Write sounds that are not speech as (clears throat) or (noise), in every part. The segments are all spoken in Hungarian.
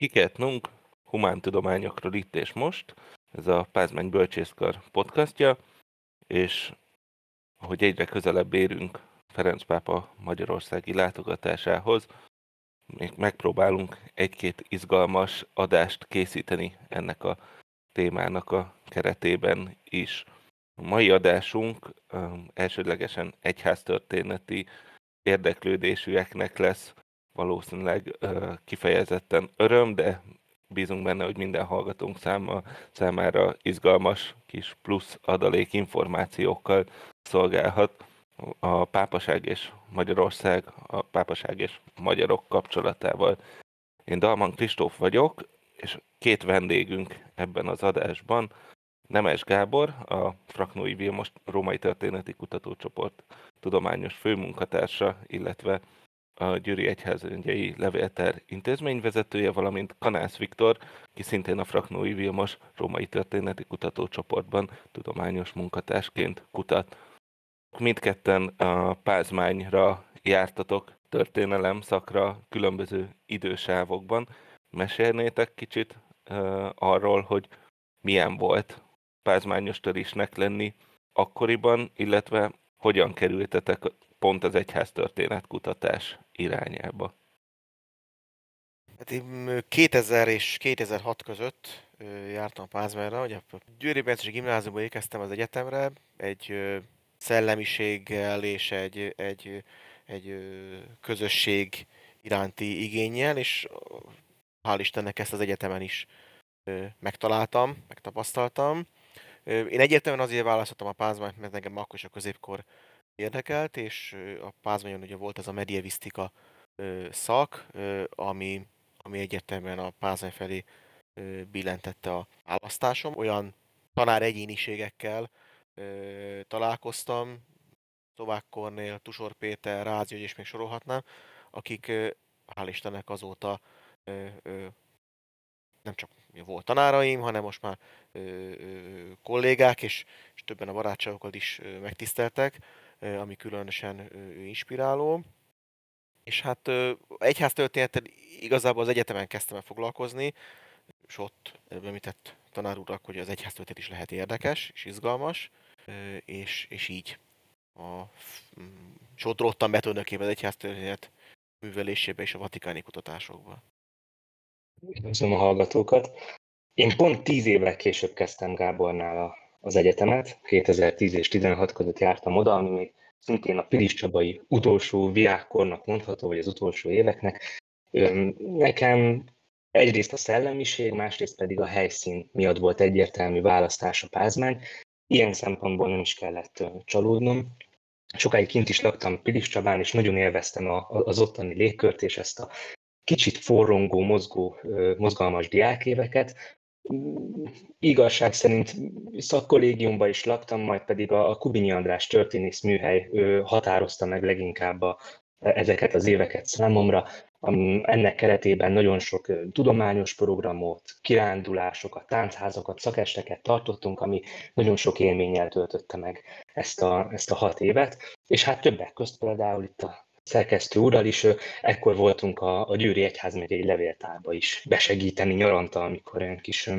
Kiketnunk humántudományokról itt és most. Ez a Pázmány Bölcsészkar podcastja, és ahogy egyre közelebb érünk Ferenc pápa magyarországi látogatásához, még megpróbálunk egy-két izgalmas adást készíteni ennek a témának a keretében is. A mai adásunk elsődlegesen egyháztörténeti érdeklődésűeknek lesz valószínűleg kifejezetten öröm, de bízunk benne, hogy minden hallgatónk száma, számára izgalmas kis plusz adalék információkkal szolgálhat a pápaság és Magyarország, a pápaság és magyarok kapcsolatával. Én Dalman Kristóf vagyok, és két vendégünk ebben az adásban, Nemes Gábor, a Fraknói Vilmos Római Történeti Kutatócsoport tudományos főmunkatársa, illetve a Győri Egyházrendjei Levéltár intézményvezetője, valamint Kanász Viktor, ki szintén a Fraknói Vilmos Római Történeti Kutatócsoportban tudományos munkatársként kutat. Mindketten a pázmányra jártatok történelem szakra különböző idősávokban. Mesélnétek kicsit arról, hogy milyen volt pázmányos törésnek lenni akkoriban, illetve hogyan kerültetek pont az egyháztörténet kutatás irányába? Hát én 2000 és 2006 között jártam Pázmányra, hogy a Győri Bencesi Gimnáziumban ékeztem az egyetemre, egy szellemiséggel és egy, egy, egy közösség iránti igényel, és hál' Istennek ezt az egyetemen is megtaláltam, megtapasztaltam. Én egyértelműen azért választottam a pázmányt, mert nekem akkor is a középkor érdekelt, és a pázmányon ugye volt ez a medievisztika szak, ami, ami egyértelműen a pázmány felé billentette a választásom. Olyan tanár egyéniségekkel találkoztam, Szlovák Kornél, Tusor Péter, Rázi, és még sorolhatnám, akik hál' Istennek azóta nem csak volt tanáraim, hanem most már ö, ö, kollégák, és, és többen a barátságokat is ö, megtiszteltek, ami különösen inspiráló. És hát ö, egyház történetet igazából az egyetemen kezdtem el foglalkozni, és ott említett tanár urak, hogy az egyház történet is lehet érdekes és izgalmas, és, és így a, sodródtam betörnökébe az egyház történet művelésébe és a vatikáni kutatásokba. Köszönöm a hallgatókat. Én pont tíz évvel később kezdtem Gábornál a, az egyetemet, 2010 és 16 között jártam oda, ami még szintén a Pilis Csabai utolsó virágkornak mondható, vagy az utolsó éveknek. Nekem egyrészt a szellemiség, másrészt pedig a helyszín miatt volt egyértelmű választás a pázmány. Ilyen szempontból nem is kellett csalódnom. Sokáig kint is laktam Pilis Csabán, és nagyon élveztem az ottani légkört és ezt a kicsit forrongó, mozgó, mozgalmas diákéveket. Igazság szerint szakkollégiumban is laktam, majd pedig a Kubinyi András történész műhely határozta meg leginkább a, ezeket az éveket számomra. Ennek keretében nagyon sok tudományos programot, kirándulásokat, táncházakat, szakesteket tartottunk, ami nagyon sok élménnyel töltötte meg ezt a, ezt a hat évet. És hát többek közt például itt a szerkesztő úrral is, ekkor voltunk a, a Győri Egyházmegyei levéltárba is besegíteni nyaranta, amikor olyan kis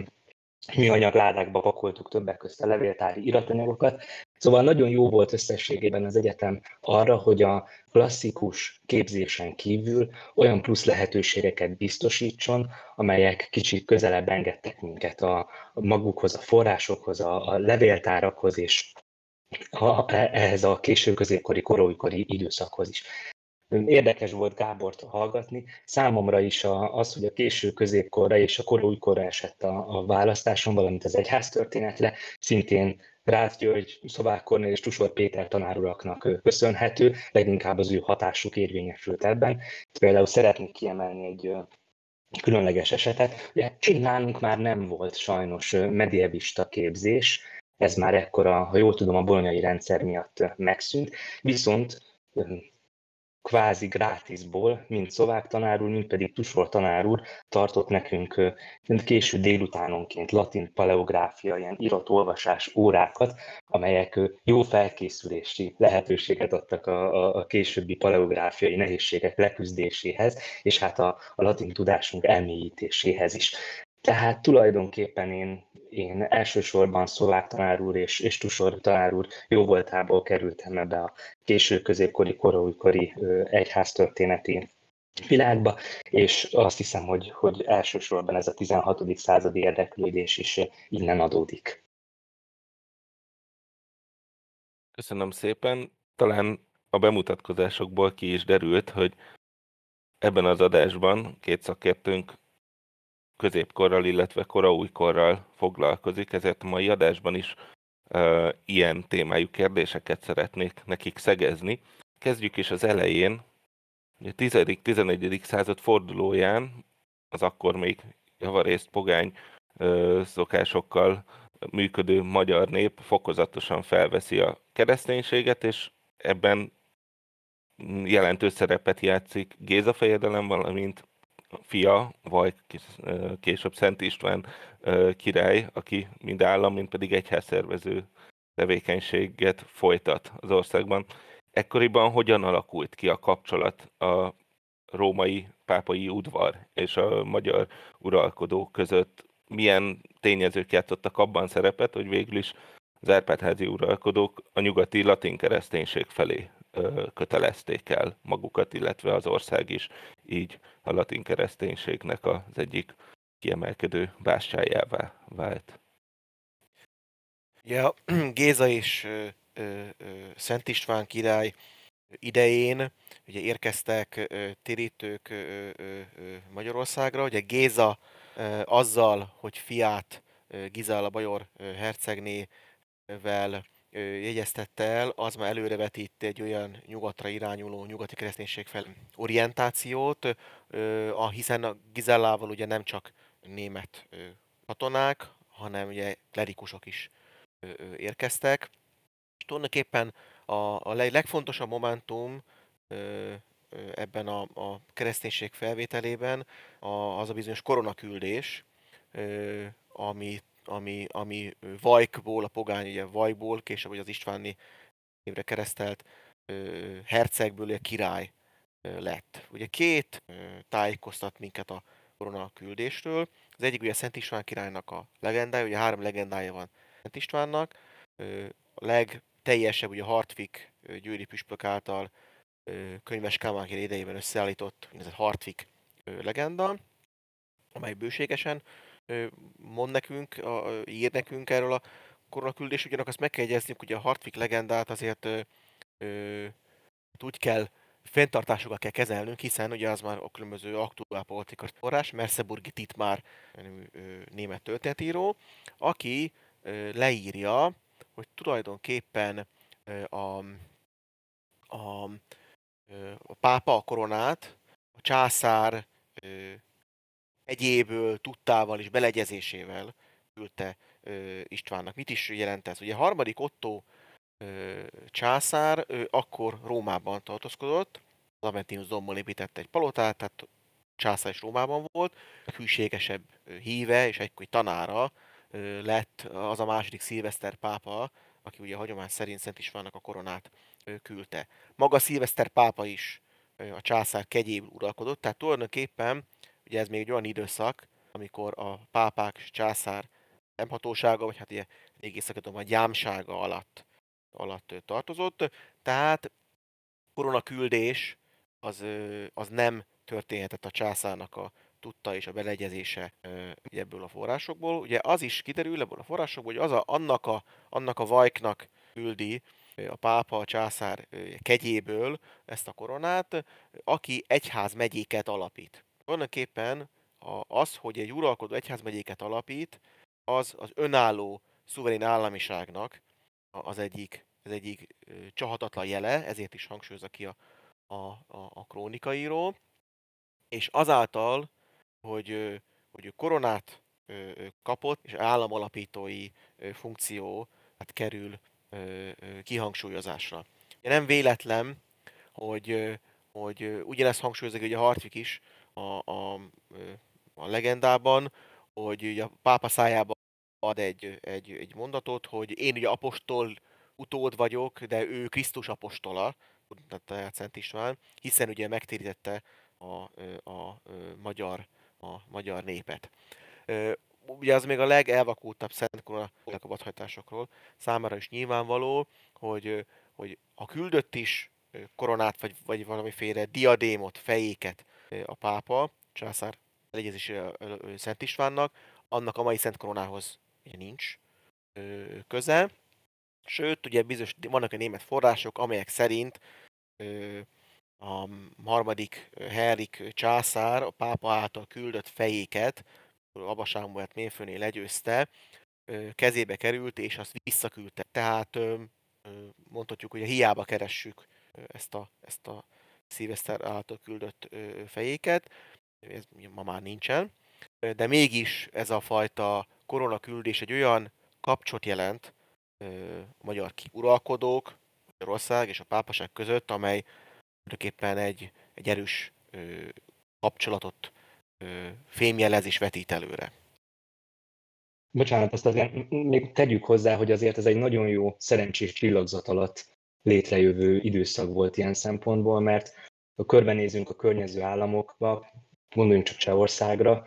műanyag ládákba pakoltuk többek között a levéltári iratanyagokat. Szóval nagyon jó volt összességében az egyetem arra, hogy a klasszikus képzésen kívül olyan plusz lehetőségeket biztosítson, amelyek kicsit közelebb engedtek minket a, magukhoz, a forrásokhoz, a, a levéltárakhoz és a, ehhez a késő középkori, koróikori időszakhoz is. Érdekes volt Gábort hallgatni. Számomra is az, hogy a késő középkorra és a koróikorra esett a, a választásom, valamint az egyháztörténetre, szintén Rácz György, Szovák Kornél és Tusor Péter tanáruraknak köszönhető, leginkább az ő hatásuk érvényesült ebben. Például szeretnék kiemelni egy különleges esetet. Ugye nálunk már nem volt sajnos medievista képzés, ez már ekkor, ha jól tudom, a bolonyai rendszer miatt megszűnt, viszont kvázi grátisból, mind szlovák tanár úr, mind pedig Tusor tanár úr tartott nekünk késő délutánonként latin paleográfia, ilyen írott-olvasás órákat, amelyek jó felkészülési lehetőséget adtak a, a, a későbbi paleográfiai nehézségek leküzdéséhez, és hát a, a latin tudásunk elmélyítéséhez is. Tehát tulajdonképpen én, én elsősorban szlovák tanár úr és, és Tusor tanár úr jó voltából kerültem ebbe a késő középkori, koróikori egyháztörténeti világba, és azt hiszem, hogy, hogy elsősorban ez a 16. századi érdeklődés is innen adódik. Köszönöm szépen. Talán a bemutatkozásokból ki is derült, hogy ebben az adásban két szakértőnk középkorral, illetve koraújkorral foglalkozik, ezért a mai adásban is uh, ilyen témájú kérdéseket szeretnék nekik szegezni. Kezdjük is az elején, a 10.-11. század fordulóján, az akkor még javarészt pogány uh, szokásokkal működő magyar nép fokozatosan felveszi a kereszténységet, és ebben jelentős szerepet játszik Géza fejedelem, valamint fia, vagy később Szent István király, aki mind állam, mind pedig egyházszervező tevékenységet folytat az országban. Ekkoriban hogyan alakult ki a kapcsolat a római pápai udvar és a magyar uralkodó között? Milyen tényezők játszottak abban szerepet, hogy végül is az Árpádházi uralkodók a nyugati latin kereszténység felé kötelezték el magukat, illetve az ország is így a latin kereszténységnek az egyik kiemelkedő bástyájává vált. Ja, (clears throat) Géza és Szent István király idején ugye érkeztek térítők ö, ö, Magyarországra. Ugye Géza ö, azzal, hogy fiát Gizál a Bajor hercegnével jegyeztette el, az már előrevetít egy olyan nyugatra irányuló nyugati kereszténység fel orientációt, hiszen a Gizellával ugye nem csak német katonák, hanem ugye klerikusok is érkeztek. És tulajdonképpen a, a legfontosabb momentum ebben a, a kereszténység felvételében az a bizonyos koronaküldés, amit ami, ami Vajkból, a pogány ugye Vajkból, később az Istvánni évre keresztelt hercegből a király lett. Ugye két tájékoztat minket a korona küldésről. Az egyik ugye Szent István királynak a legendája, ugye három legendája van Szent Istvánnak. A legteljesebb ugye Hartwig győri püspök által könyves Kálmán idejében összeállított ez a Hartwig legenda, amely bőségesen mond nekünk, a, ír nekünk erről a koronaküldés, ugyanak azt meg kell jegyezni, hogy a Hartwig legendát azért ö, ö, úgy kell fenntartásokat kell kezelnünk, hiszen ugye az már a különböző aktuál politikai forrás, Merseburgi Titmár német történetíró, aki leírja, hogy tulajdonképpen a, a, a pápa a koronát, a császár egyéb tudtával és beleegyezésével küldte Istvánnak. Mit is jelent ez? Ugye a harmadik Otto császár akkor Rómában tartózkodott, az Aventinus dombon építette egy palotát, tehát császár is Rómában volt, hűségesebb híve és egykori tanára lett az a második szilveszter pápa, aki ugye a hagyomány szerint Szent Istvánnak a koronát küldte. Maga szilveszter pápa is a császár kegyéből uralkodott, tehát tulajdonképpen Ugye ez még egy olyan időszak, amikor a pápák és császár nemhatósága, vagy hát ilyen régészakadom a gyámsága alatt, alatt tartozott. Tehát koronaküldés az, az nem történhetett a császárnak a tudta és a beleegyezése ebből a forrásokból. Ugye az is kiderül ebből a forrásokból, hogy az a, annak, a, annak a vajknak küldi a pápa, a császár kegyéből ezt a koronát, aki egyház megyéket alapít. Tulajdonképpen az, hogy egy uralkodó egyházmegyéket alapít, az az önálló, szuverén államiságnak az egyik, az egyik csahatatlan jele, ezért is hangsúlyozza ki a, a, a, a krónikaíró, és azáltal, hogy, hogy koronát kapott, és államalapítói funkció hát kerül kihangsúlyozásra. Nem véletlen, hogy hogy ugyanezt hangsúlyozza hogy a Hartvik is a, a, a legendában, hogy ugye a pápa szájába ad egy, egy, egy mondatot, hogy én ugye apostol utód vagyok, de ő Krisztus apostola, tehát Szent István, hiszen ugye megtérítette a, a, a, magyar, a magyar népet. Ugye az még a legelvakultabb Szent Korona a vadhajtásokról számára is nyilvánvaló, hogy, hogy a küldött is koronát, vagy, vagy valamiféle diadémot, fejéket a pápa, császár legyezés Szent Istvánnak, annak a mai Szent Koronához nincs köze. Sőt, ugye bizonyos, vannak a német források, amelyek szerint a harmadik Henrik császár a pápa által küldött fejéket, Abba Sámuelt ménfőnél legyőzte, kezébe került, és azt visszaküldte. Tehát mondhatjuk, hogy hiába keressük ezt a, ezt a Szilveszter által küldött fejéket, ez ma már nincsen, de mégis ez a fajta koronaküldés egy olyan kapcsot jelent a magyar uralkodók, Magyarország és a pápaság között, amely tulajdonképpen egy, egy erős kapcsolatot fémjelez és vetít előre. Bocsánat, azt azért még tegyük hozzá, hogy azért ez egy nagyon jó szerencsés csillagzat alatt létrejövő időszak volt ilyen szempontból, mert ha körbenézünk a környező államokba, gondoljunk csak Csehországra,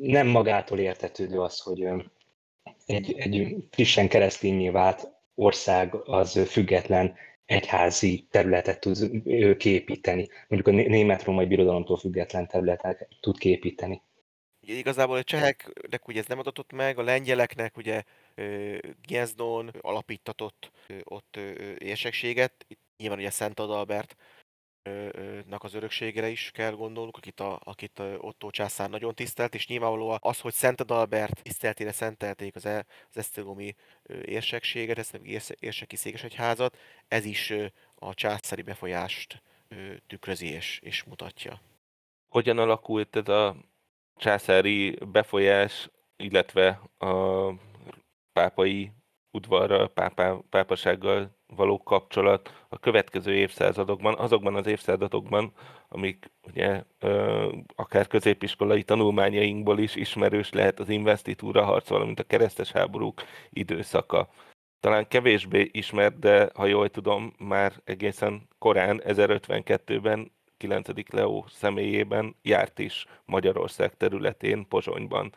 nem magától értetődő az, hogy egy, egy frissen keresztényé vált ország az független egyházi területet tud képíteni. Mondjuk a német-római birodalomtól független területet tud képíteni. Ugye igazából a cseheknek ugye ez nem adatott meg, a lengyeleknek ugye Giezdon alapítatott ott érsekséget, itt nyilván ugye Szent Adalbert nak az örökségére is kell gondolnunk, akit, a, akit Otto császár nagyon tisztelt, és nyilvánvalóan az, hogy Szent Adalbert tiszteltére szentelték az, e, az esztergomi érsekséget, ezt érseki székesegyházat, ez is a császári befolyást tükrözi és, és mutatja. Hogyan alakult ez a császári befolyás, illetve a pápai udvarral, pápá, pápasággal való kapcsolat a következő évszázadokban, azokban az évszázadokban, amik ugye akár középiskolai tanulmányainkból is ismerős lehet az investitúra harc, valamint a keresztes háborúk időszaka. Talán kevésbé ismert, de ha jól tudom, már egészen korán, 1052-ben 9. Leó személyében járt is Magyarország területén, Pozsonyban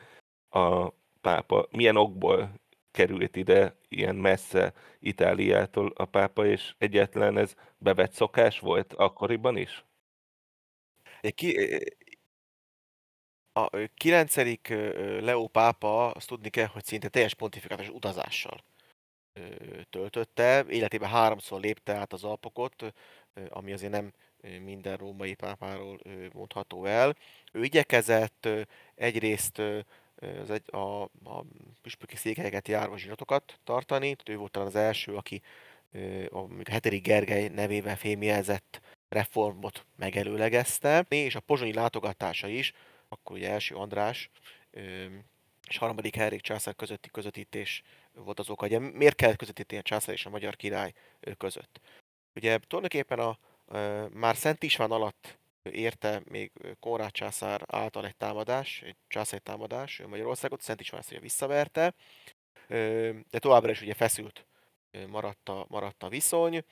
a pápa. Milyen okból került ide ilyen messze Itáliától a pápa, és egyetlen ez bevett szokás volt akkoriban is? Ki, a 9. Leó pápa, azt tudni kell, hogy szinte teljes pontifikátus utazással töltötte. Életében háromszor lépte át az Alpokot, ami azért nem minden római pápáról mondható el. Ő igyekezett egyrészt az egy, a, a püspöki székhelyeket járva zsiratokat tartani. Ő volt talán az első, aki a, a hetedik Gergely nevével fémjelzett reformot megelőlegezte, és a pozsonyi látogatása is, akkor ugye első András és harmadik Henrik császár közötti közvetítés volt az oka. Ugye miért kellett közvetíteni a császár és a magyar király között? Ugye tulajdonképpen a már Szent István alatt érte még Konrád császár által egy támadás, egy császári támadás Magyarországot, Szent István ugye visszaverte, de továbbra is ugye feszült maradt a, maradt a viszony.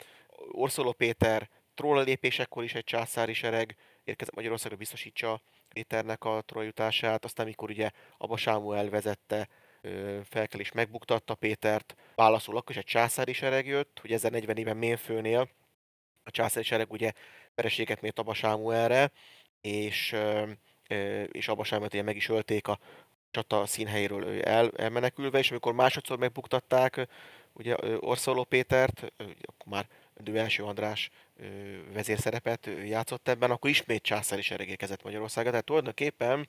Orszoló Péter tróla lépésekor is egy császári sereg érkezett Magyarországra biztosítsa Péternek a trójutását, aztán mikor ugye Abba Sámuel vezette fel kell is megbuktatta Pétert, válaszul akkor is egy császári sereg jött, hogy 1040 éven Ménfőnél a császári sereg ugye vereséget mért Abba Sámuelre, és, és Abba Sámuelt meg is ölték a csata színhelyéről el, elmenekülve, és amikor másodszor megbuktatták ugye Orszoló Pétert, akkor már Dő első András vezérszerepet játszott ebben, akkor ismét császári sereg érkezett Magyarországra. Tehát tulajdonképpen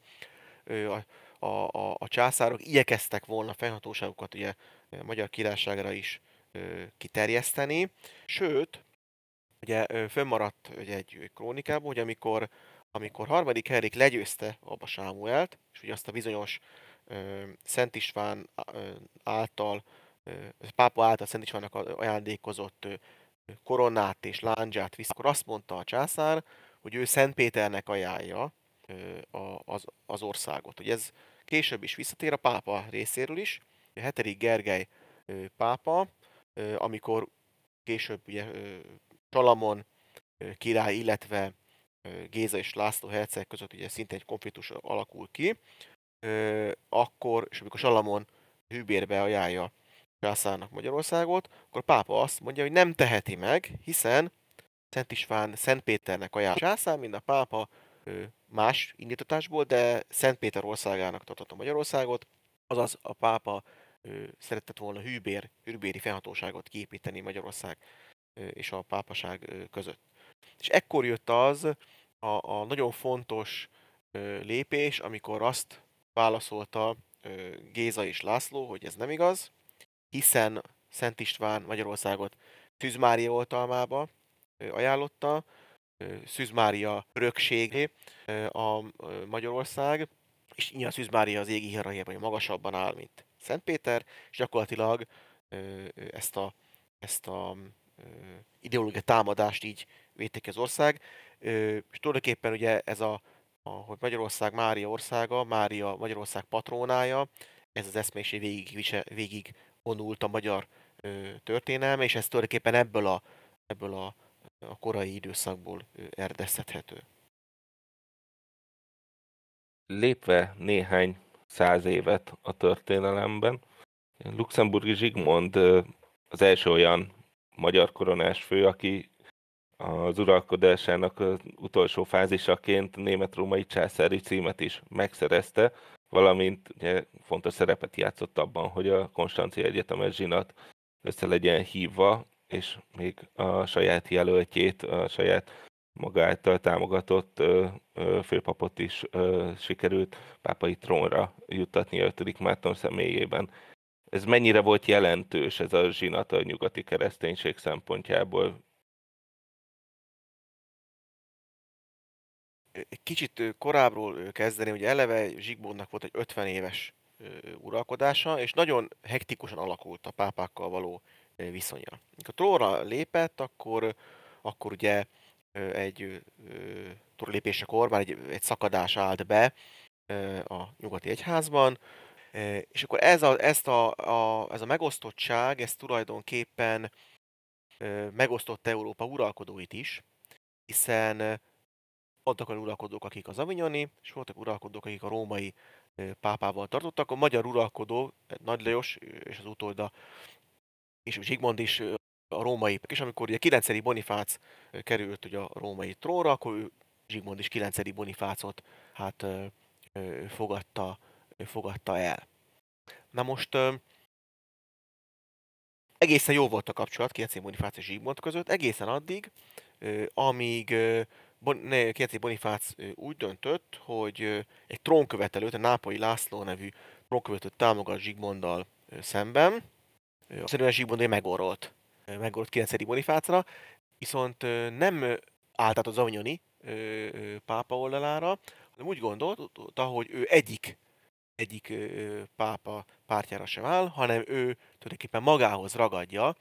a, a, a, a császárok igyekeztek volna fennhatóságukat ugye a magyar királyságra is kiterjeszteni, sőt, ugye fönnmaradt ugye, egy krónikában, hogy amikor, amikor harmadik Henrik legyőzte Abba Sámuelt, és ugye azt a bizonyos ö, Szent István ö, által, ö, pápa által Szent Istvánnak ajándékozott ö, koronát és láncsát vissza, akkor azt mondta a császár, hogy ő Szentpéternek ajánlja az, az országot. Ugye ez később is visszatér a pápa részéről is. A hetedik Gergely pápa, amikor később ugye Salamon király, illetve Géza és László herceg között ugye szinte egy konfliktus alakul ki, akkor, és amikor Salamon hűbérbe ajánlja császárnak Magyarországot, akkor a pápa azt mondja, hogy nem teheti meg, hiszen Szent István Szent Péternek ajánlja császár, mint a pápa más indítatásból, de Szent Péter országának tartotta Magyarországot, azaz a pápa szeretett volna hűbér, hűbéri fennhatóságot kiépíteni Magyarország és a pápaság között. És ekkor jött az a, a nagyon fontos lépés, amikor azt válaszolta Géza és László, hogy ez nem igaz, hiszen Szent István Magyarországot Szűz Mária oltalmába ajánlotta, Szűz Mária örökségé a Magyarország, és nyilván Szűz Mária az égi hierarchiában magasabban áll, mint Szent Péter, és gyakorlatilag ezt a, ezt a ideológiai támadást így védték az ország. És tulajdonképpen ugye ez a, a hogy Magyarország Mária országa, Mária Magyarország patrónája, ez az eszmélység végig, végig vonult a magyar történelme, és ez tulajdonképpen ebből a, ebből a, a korai időszakból erdezhethető. Lépve néhány száz évet a történelemben, Luxemburgi Zsigmond az első olyan magyar koronás fő, aki az uralkodásának az utolsó fázisaként német-római császári címet is megszerezte, valamint ugye, fontos szerepet játszott abban, hogy a Konstancia Egyetemes zsinat össze legyen hívva, és még a saját jelöltjét, a saját maga támogatott ö, ö, főpapot is ö, sikerült pápai trónra juttatni 5. Márton személyében. Ez mennyire volt jelentős ez a zsinat a nyugati kereszténység szempontjából? Kicsit korábbról kezdeni, hogy eleve Zsigmondnak volt egy 50 éves uralkodása, és nagyon hektikusan alakult a pápákkal való viszonya. Amikor trónra lépett, akkor, akkor ugye egy túllépésekor már egy, egy szakadás állt be a nyugati egyházban, és akkor ez a, ezt a, a, ez a megosztottság, ez tulajdonképpen megosztott Európa uralkodóit is, hiszen voltak olyan uralkodók, akik az avignoni, és voltak uralkodók, akik a római pápával tartottak. A magyar uralkodó, Nagy Lajos és az utolda, és Zsigmond is a római, és amikor ugye 9. Bonifác került ugye a római trónra, akkor ő, Zsigmond is 9. Bonifácot hát fogadta, fogadta el. Na most egészen jó volt a kapcsolat 9. Bonifác és Zsigmond között, egészen addig, amíg bon, Kieci Bonifác úgy döntött, hogy egy trónkövetelőt, a Nápolyi László nevű trónkövetőt támogat Zsigmonddal szemben. Szerintem Zsigmond megorolt, megorolt 9. Bonifácra, viszont nem állt át az avignoni pápa oldalára, hanem úgy gondolta, hogy ő egyik egyik pápa pártjára sem áll, hanem ő tulajdonképpen magához ragadja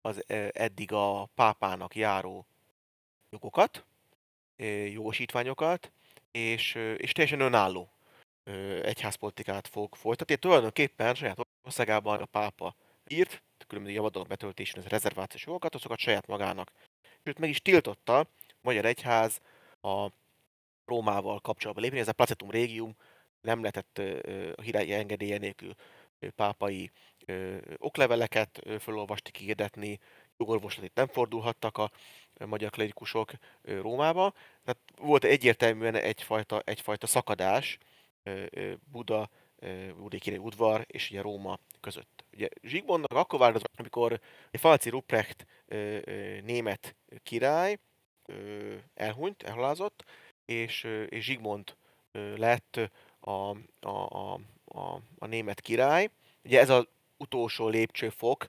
az eddig a pápának járó jogokat, jogosítványokat, és, és teljesen önálló egyházpolitikát fog folytatni. Tulajdonképpen saját országában a pápa írt, különböző javadalom betöltésén ez rezervációs jogokat, azokat saját magának. Sőt, meg is tiltotta a Magyar Egyház a Rómával kapcsolatban lépni, ez a Placetum Régium, nem lehetett a hírái engedélye nélkül pápai okleveleket felolvasti, kihirdetni, jogorvoslatit nem fordulhattak a magyar klerikusok Rómába. Tehát volt egyértelműen egyfajta, egyfajta szakadás Buda, Budai udvar és ugye Róma között. Ugye Zsigmondnak akkor változott, amikor Falci Ruprecht német király elhunyt, elhalázott, és, és Zsigmond lett a, a, a, a, a német király. Ugye ez az utolsó lépcsőfok,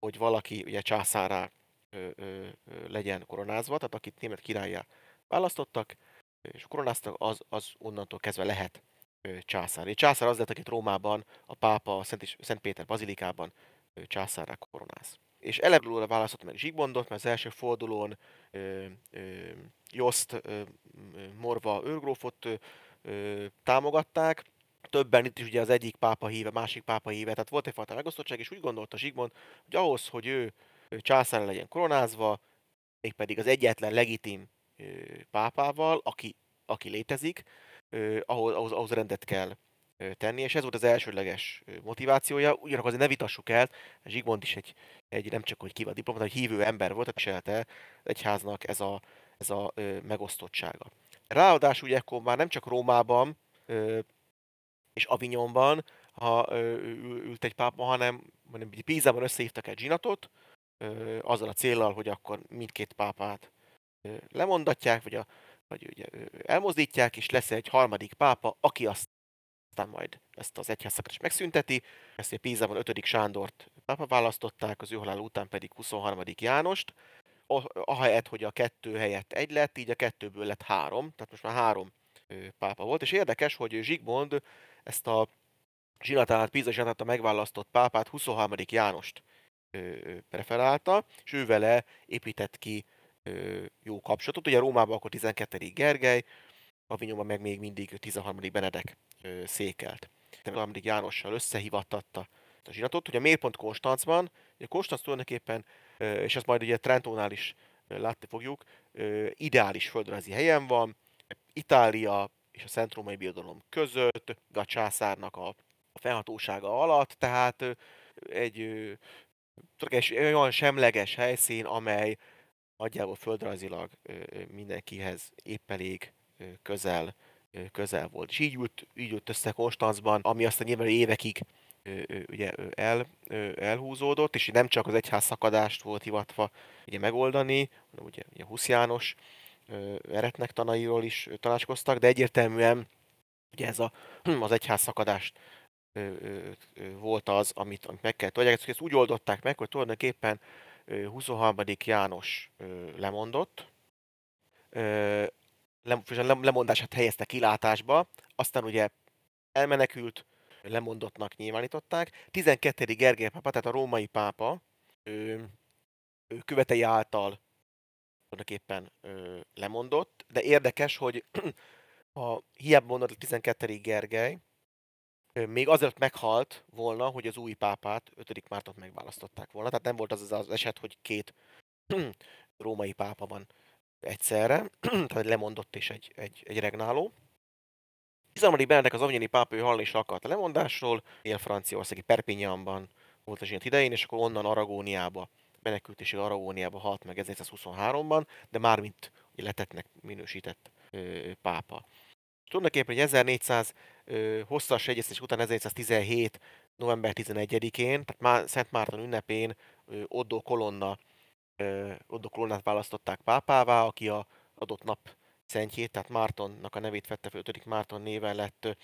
hogy valaki ugye császárá ö, ö, legyen koronázva, tehát akit német királyá választottak, és koronáztak, az, az onnantól kezdve lehet ö, császár. Egy császár az lett, akit Rómában a pápa Szent, Szent Péter bazilikában ö, császárra koronáz. és eleve választott meg Zsigmondot, mert az első fordulón ö, ö, Jost ö, Morva őrgrófot ö, támogatták, többen itt is ugye az egyik pápa híve, másik pápa híve, tehát volt egyfajta megosztottság, és úgy gondolta Zsigmond, hogy ahhoz, hogy ő, ő császára legyen koronázva, mégpedig az egyetlen legitim ö, pápával, aki, aki létezik, ö, ahhoz, ahhoz, ahhoz rendet kell tenni, és ez volt az elsődleges motivációja. Ugyanakkor azért ne vitassuk el, Zsigmond is egy, egy nem csak hogy kiva diplomata, hogy hívő ember volt, viselte egyháznak ez a, ez a megosztottsága. Ráadásul ugye akkor már nem csak Rómában ö, és Avignonban ha ö, ült egy pápa, hanem, hanem Pízában összehívtak egy zsinatot, ö, azzal a célral, hogy akkor mindkét pápát ö, lemondatják, vagy, a, vagy ugye, elmozdítják, és lesz egy harmadik pápa, aki azt aztán majd ezt az egyházszakot is megszünteti. Ezt a Pízában 5. Sándort pápa választották, az ő halál után pedig 23. Jánost. Ahelyett, hogy a kettő helyett egy lett, így a kettőből lett három, tehát most már három pápa volt. És érdekes, hogy Zsigmond ezt a zsinatát, Píza zsinatát a megválasztott pápát, 23. Jánost preferálta, és ő vele épített ki jó kapcsolatot. Ugye Rómában akkor 12. Gergely, Avignonban meg még mindig 13. Benedek székelt. A 3. Jánossal összehivattatta a zsinatot, hogy a mélypont Konstancban, a Konstanz tulajdonképpen, és ezt majd ugye Trentónál is látni fogjuk, ideális földrajzi helyen van, Itália és a Szent Római Birodalom között, a császárnak a felhatósága alatt, tehát egy olyan semleges helyszín, amely nagyjából földrajzilag mindenkihez épp elég közel, közel volt. És így ült, így ült össze Konstanzban, ami aztán nyilván évekig ugye el, elhúzódott, és nem csak az egyház szakadást volt hivatva ugye megoldani, hanem ugye, ugye Husz János eretnek tanairól is tanácskoztak, de egyértelműen ugye ez a, (clears throat) az egyház szakadást volt az, amit, amit meg kell tudják. Ezt úgy oldották meg, hogy tulajdonképpen 23. János lemondott, lemondását helyezte kilátásba, aztán ugye elmenekült, lemondottnak nyilvánították. 12. Gergely pápa, tehát a római pápa, ő, ő követei által tulajdonképpen ő, lemondott, de érdekes, hogy (clears throat) a hiába mondott a 12. Gergely, ő, még azért meghalt volna, hogy az új pápát, 5. Mártot megválasztották volna. Tehát nem volt az az eset, hogy két (clears throat) római pápa van egyszerre, (clears throat) tehát lemondott és egy, egy, egy regnáló. 13. Benedek az Avignoni pápa, ő hallani is akart a lemondásról, él Franciaországi Perpignanban volt a zsinat idején, és akkor onnan Aragóniába menekült, és Aragóniába halt meg 1923-ban, de már mint letetnek minősített ö, pápa. Tulajdonképpen, hogy 1400 ö, hosszas egyeztetés után 1417. november 11-én, tehát már Szent Márton ünnepén ö, Oddó Kolonna Odo Kolonát választották pápává, aki a adott nap szentjét, tehát Mártonnak a nevét vette fel, 5. Márton néven lett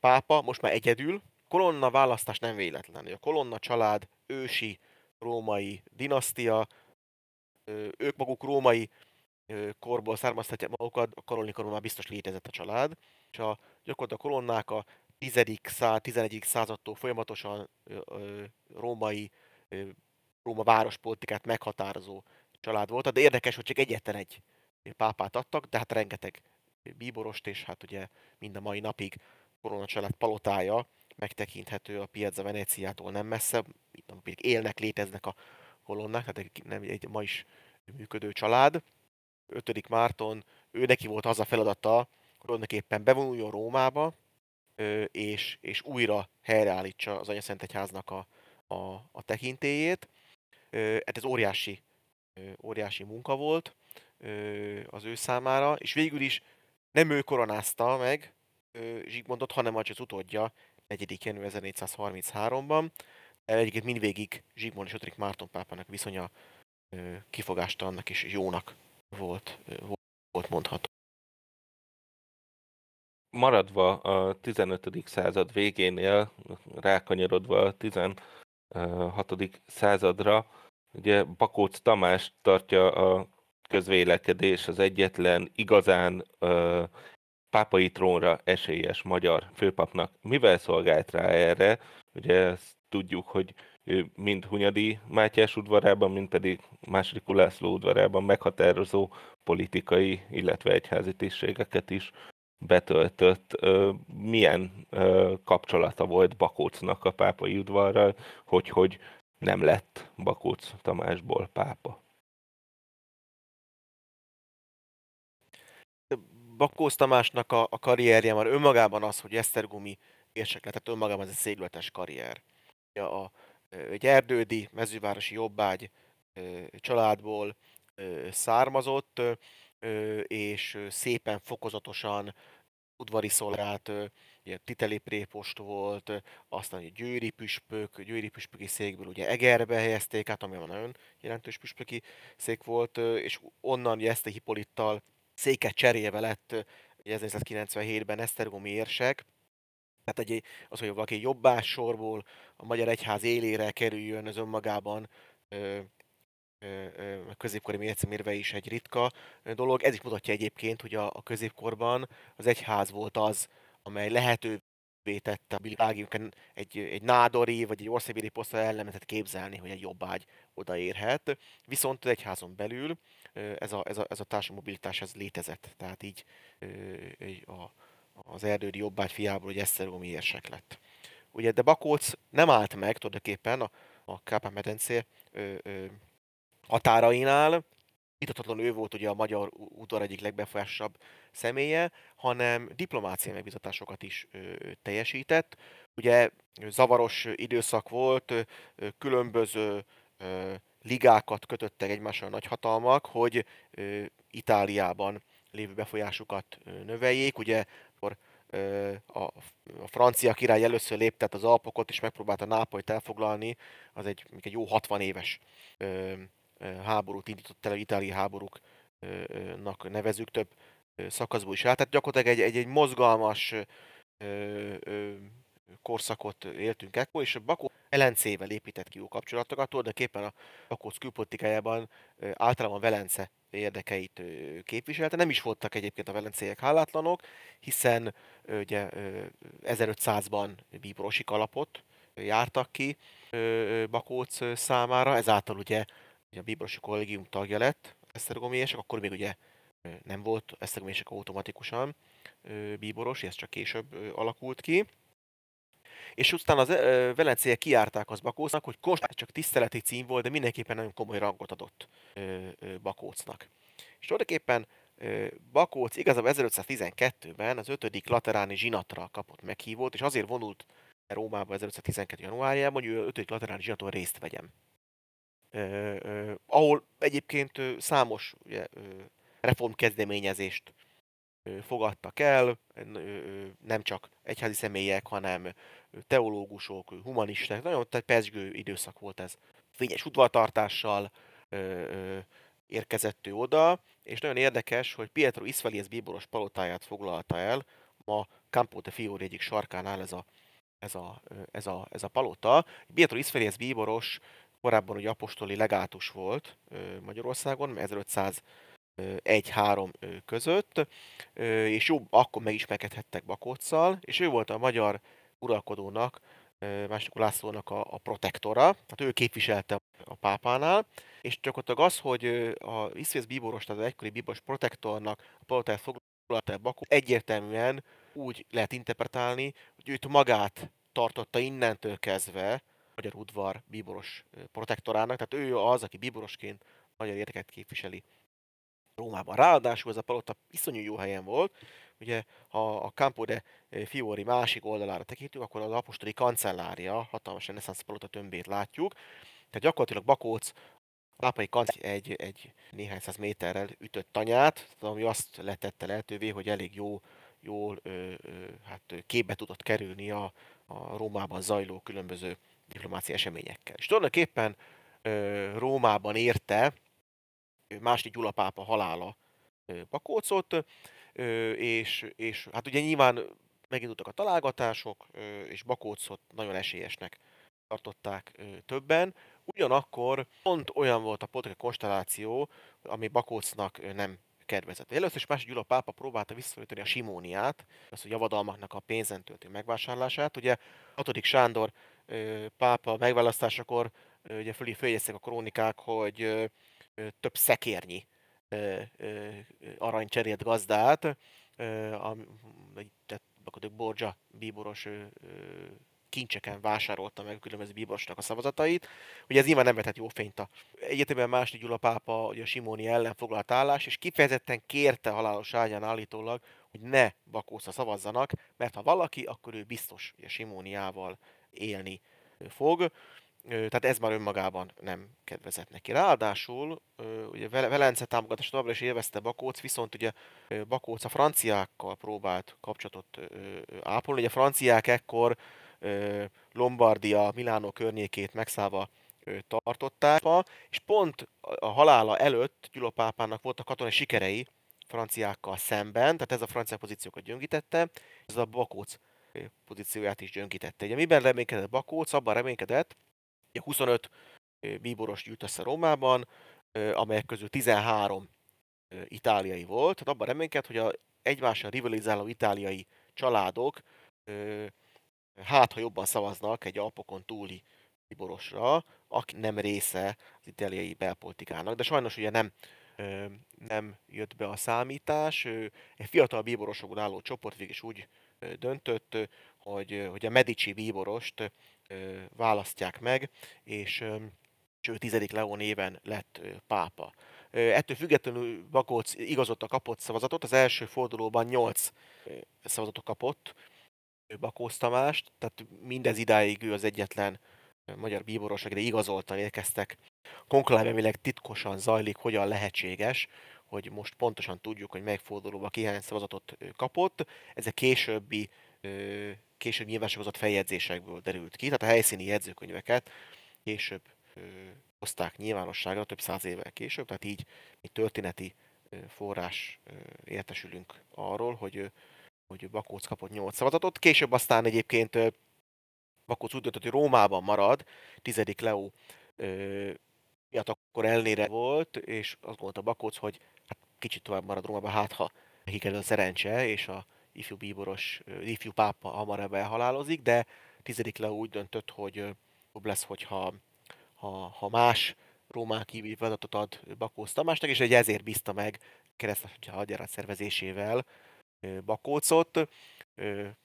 pápa, most már egyedül. Kolonna választás nem véletlen. A Kolonna család ősi római dinasztia, ők maguk római korból származtatják magukat, a kolonikoron már biztos létezett a család, és a, gyakorlatilag a kolonnák a 10. Szá, 11. századtól folyamatosan római Róma várospolitikát meghatározó család volt, de érdekes, hogy csak egyetlen egy pápát adtak, de hát rengeteg bíborost, és hát ugye mind a mai napig korona család palotája megtekinthető a Piazza Veneciától nem messze, napig élnek, léteznek a kolonnák, tehát nem egy ma is működő család. 5. Márton, ő neki volt az a feladata, hogy tulajdonképpen bevonuljon Rómába, és, és újra helyreállítsa az Anyaszentegyháznak a, a, a tekintélyét. Hát ez óriási, óriási munka volt az ő számára, és végül is nem ő koronázta meg Zsigmondot, hanem az utódja 4. január 1433-ban. Egyébként mindvégig Zsigmond és 5. Márton pápának viszonya kifogástalannak és jónak volt, volt mondható. Maradva a 15. század végénél, rákanyarodva a 16. századra, Ugye Bakóc Tamás tartja a közvélekedés az egyetlen igazán ö, pápai trónra esélyes magyar főpapnak. Mivel szolgált rá erre? Ugye ezt tudjuk, hogy ő mind Hunyadi Mátyás udvarában, mind pedig második Ulászló udvarában meghatározó politikai, illetve egyházi tisztségeket is betöltött. Milyen kapcsolata volt Bakócnak a pápai udvarral, hogy, hogy nem lett Bakóc Tamásból pápa? Bakós Tamásnak a, a karrierje már önmagában az, hogy Esztergomi érsek lett, tehát önmagában ez egy szégletes karrier. A, a, egy erdődi, mezővárosi jobbágy családból származott, és szépen fokozatosan udvari szolgált, ugye titeli prépost volt, aztán egy győri püspök, győri püspöki székből ugye Egerbe helyezték át, ami nagyon jelentős püspöki szék volt, és onnan ugye Eszter Hipolittal széket cserélve lett 1997-ben Esztergomi érsek, tehát egy, az, hogy valaki jobbás sorból a magyar egyház élére kerüljön, az önmagában ö, ö, középkori mércemérve is egy ritka dolog. Ez is mutatja egyébként, hogy a, a középkorban az egyház volt az, amely lehetővé tette a világjunkon egy, egy nádori vagy egy országbéli posztra ellenetet képzelni, hogy egy jobbágy odaérhet. Viszont az egyházon belül ez a, ez a, ez a társadalmi mobilitás ez létezett. Tehát így a, az erdődi jobbágy fiából, hogy Esztergomi érsek lett. Ugye, de Bakóc nem állt meg tulajdonképpen a, a Kárpát-medencé határainál, vitathatatlanul ő volt ugye a magyar udvar egyik legbefolyásosabb személye, hanem diplomáciai megbizatásokat is ö, teljesített. Ugye zavaros időszak volt, ö, különböző ö, ligákat kötöttek egymással nagy hatalmak, hogy Itáliában lévő befolyásukat növeljék. Ugye akkor a, a francia király először léptet az Alpokot, és megpróbálta Nápolyt elfoglalni, az egy, egy jó 60 éves háborút indított el, itáli háborúknak nevezük több szakaszból is át. Tehát gyakorlatilag egy, egy, egy mozgalmas korszakot éltünk ekkor, és Bakó Velencével épített ki jó kapcsolatokat, tulajdonképpen a Bakóc külpolitikájában általában Velence érdekeit képviselte. Nem is voltak egyébként a velencélyek hálátlanok, hiszen ugye 1500-ban bíborosi kalapot jártak ki Bakóc számára, ezáltal ugye, ugye a bíborosi kollégium tagja lett Esztergomiések, akkor még ugye nem volt Esztergomiések automatikusan bíboros, ez csak később alakult ki. És aztán az Velencélyek kiárták az Bakócnak, hogy Kossuth csak tiszteleti cím volt, de mindenképpen nagyon komoly rangot adott Bakócnak. És tulajdonképpen Bakóc igazából 1512-ben az 5. lateráni zsinatra kapott meghívót, és azért vonult Rómába 1512. januárjában, hogy ő 5. lateráni zsinaton részt vegyen. Uh, uh, ahol egyébként számos ugye, reformkezdeményezést fogadtak el, nem csak egyházi személyek, hanem teológusok, humanisták, nagyon tehát pesgő időszak volt ez. Fényes udvartartással érkezett ő oda, és nagyon érdekes, hogy Pietro Isvalies bíboros palotáját foglalta el, ma Campo de Fiori egyik sarkán áll ez a, ez a, ez a, ez a palota. Pietro Isvalies bíboros korábban ugye apostoli legátus volt Magyarországon, 1500 1-3 között, és jó, akkor megismerkedhettek Bakóccal, és ő volt a magyar uralkodónak, második Lászlónak a, a protektora, tehát ő képviselte a pápánál, és gyakorlatilag az, hogy a Iszvész bíboros, tehát az egykori bíboros protektornak a palotáját foglalta el Bakó, egyértelműen úgy lehet interpretálni, hogy őt magát tartotta innentől kezdve magyar udvar bíboros protektorának, tehát ő az, aki bíborosként magyar érdeket képviseli Rómában. Ráadásul ez a palota iszonyú jó helyen volt, ugye ha a Campo de Fiori másik oldalára tekintünk, akkor az apostoli kancellária, hatalmas reneszánsz palota tömbét látjuk. Tehát gyakorlatilag Bakóc Lápai Kanc egy, egy néhány száz méterrel ütött tanyát, ami azt letette lehetővé, hogy elég jó, jól ö, ö, hát képbe tudott kerülni a, a Rómában zajló különböző diplomáciai eseményekkel. És tulajdonképpen ö, Rómában érte második Gyula pápa halála Bakócot, és, és hát ugye nyilván megindultak a találgatások, és Bakócot nagyon esélyesnek tartották többen. Ugyanakkor pont olyan volt a politikai konstelláció, ami Bakócnak nem kedvezett. Először is második Gyula pápa próbálta visszaállítani a simóniát, az a javadalmaknak a pénzen történő megvásárlását. Ugye 6. Sándor pápa megválasztásakor ugye fölé följegyeztek a krónikák, hogy több szekérnyi arany cserélt gazdát, tehát Borgia bíboros kincseken vásárolta meg a különböző bíborosnak a szavazatait. Ugye ez nyilván nem vetett jó fényt a egyetemben második Gyula pápa, ugye a Simóni ellen foglalt állás, és kifejezetten kérte halálos ágyán állítólag, hogy ne Bakószra szavazzanak, mert ha valaki, akkor ő biztos, hogy a Simóniával élni fog. Tehát ez már önmagában nem kedvezett neki. Ráadásul ugye Velence támogatást továbbra is élvezte Bakóc, viszont ugye Bakóc a franciákkal próbált kapcsolatot ápolni. Ugye a franciák ekkor Lombardia, Milánó környékét megszállva tartották, és pont a halála előtt Gyula pápának voltak katonai sikerei franciákkal szemben, tehát ez a francia pozíciókat gyöngítette, ez a Bakóc pozícióját is gyöngítette. Ugye miben reménykedett Bakóc? Abban reménykedett, 25 bíboros gyűjt össze Rómában, amelyek közül 13 itáliai volt, tehát abban reménykedett, hogy a egymással rivalizáló itáliai családok hát, ha jobban szavaznak egy Alpokon túli Tiborosra, aki nem része az itáliai belpolitikának, de sajnos ugye nem, nem jött be a számítás. Egy fiatal bíborosokból álló csoport végig is úgy döntött, hogy, hogy a Medici bíborost választják meg, és, és ő tizedik Leon éven lett pápa. Ettől függetlenül Bakóc igazodta kapott szavazatot, az első fordulóban 8 szavazatot kapott, Bakósz Tamást, tehát mindez idáig ő az egyetlen magyar bíboros, akire igazoltan érkeztek. Konkláv titkosan zajlik, hogyan lehetséges, hogy most pontosan tudjuk, hogy megfordulóban ki hány szavazatot kapott. Ez a későbbi, később nyilvánosságozott feljegyzésekből derült ki, tehát a helyszíni jegyzőkönyveket később hozták nyilvánosságra, több száz évvel később, tehát így egy történeti forrás értesülünk arról, hogy hogy Bakóc kapott 8 szavazatot. Később aztán egyébként Bakóc úgy döntött, hogy Rómában marad, tizedik Leó miatt akkor elnére volt, és azt gondolta Bakóc, hogy hát kicsit tovább marad Rómában, hát ha neki a szerencse, és a ifjú bíboros, ifjú pápa hamarabb elhalálozik, de tizedik Leó úgy döntött, hogy jobb lesz, hogyha ha, ha más Rómán kívüli feladatot ad Bakóc Tamásnak, és egy ezért bízta meg keresztes hadjárat szervezésével Bakócot,